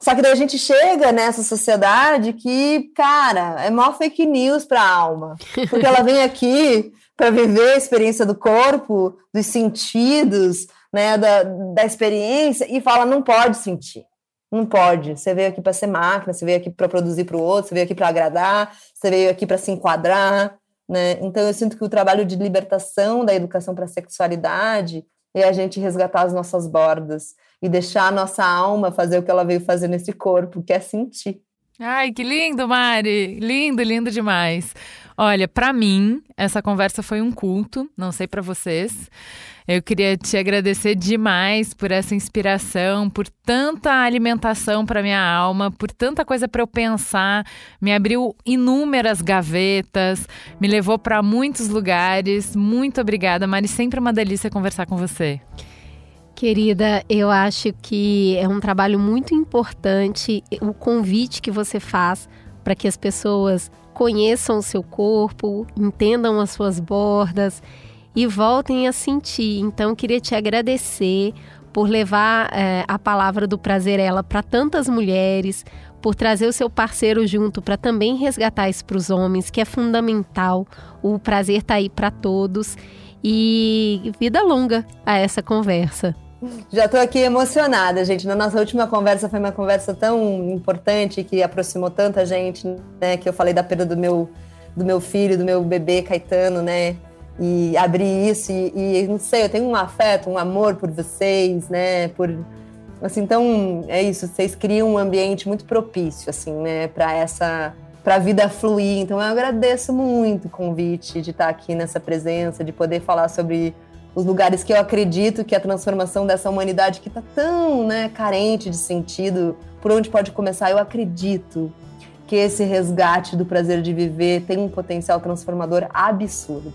Só que daí a gente chega nessa sociedade que, cara, é mó fake news para a alma. Porque ela vem aqui para viver a experiência do corpo, dos sentidos, né, da, da experiência, e fala, não pode sentir. Não pode. Você veio aqui para ser máquina, você veio aqui para produzir para o outro, você veio aqui para agradar, você veio aqui para se enquadrar, né? Então eu sinto que o trabalho de libertação da educação para a sexualidade é a gente resgatar as nossas bordas e deixar a nossa alma fazer o que ela veio fazer nesse corpo, que é sentir. Ai, que lindo, Mari! Lindo, lindo demais. Olha, para mim, essa conversa foi um culto, não sei para vocês. Eu queria te agradecer demais por essa inspiração, por tanta alimentação para minha alma, por tanta coisa para eu pensar. Me abriu inúmeras gavetas, me levou para muitos lugares. Muito obrigada, Mari. Sempre uma delícia conversar com você. Querida, eu acho que é um trabalho muito importante o convite que você faz para que as pessoas conheçam o seu corpo, entendam as suas bordas e voltem a sentir. Então, queria te agradecer por levar é, a palavra do prazer ela para tantas mulheres, por trazer o seu parceiro junto para também resgatar isso para os homens, que é fundamental. O prazer está aí para todos e vida longa a essa conversa. (laughs) Já estou aqui emocionada, gente. Na nossa última conversa foi uma conversa tão importante que aproximou tanta gente, né? Que eu falei da perda do meu, do meu filho, do meu bebê Caetano, né? e abrir isso e, e, não sei, eu tenho um afeto, um amor por vocês, né? Por assim, então é isso, vocês criam um ambiente muito propício assim, né, para essa para a vida fluir. Então eu agradeço muito o convite de estar aqui nessa presença, de poder falar sobre os lugares que eu acredito que a transformação dessa humanidade que está tão, né, carente de sentido, por onde pode começar? Eu acredito que esse resgate do prazer de viver tem um potencial transformador absurdo.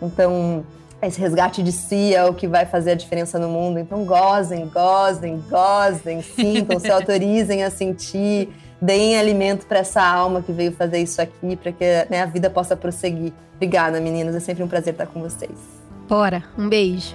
Então, esse resgate de si é o que vai fazer a diferença no mundo. Então, gozem, gozem, gozem, sintam, se (laughs) autorizem a sentir, deem alimento para essa alma que veio fazer isso aqui, para que né, a vida possa prosseguir. Obrigada, meninas. É sempre um prazer estar com vocês. Bora, um beijo.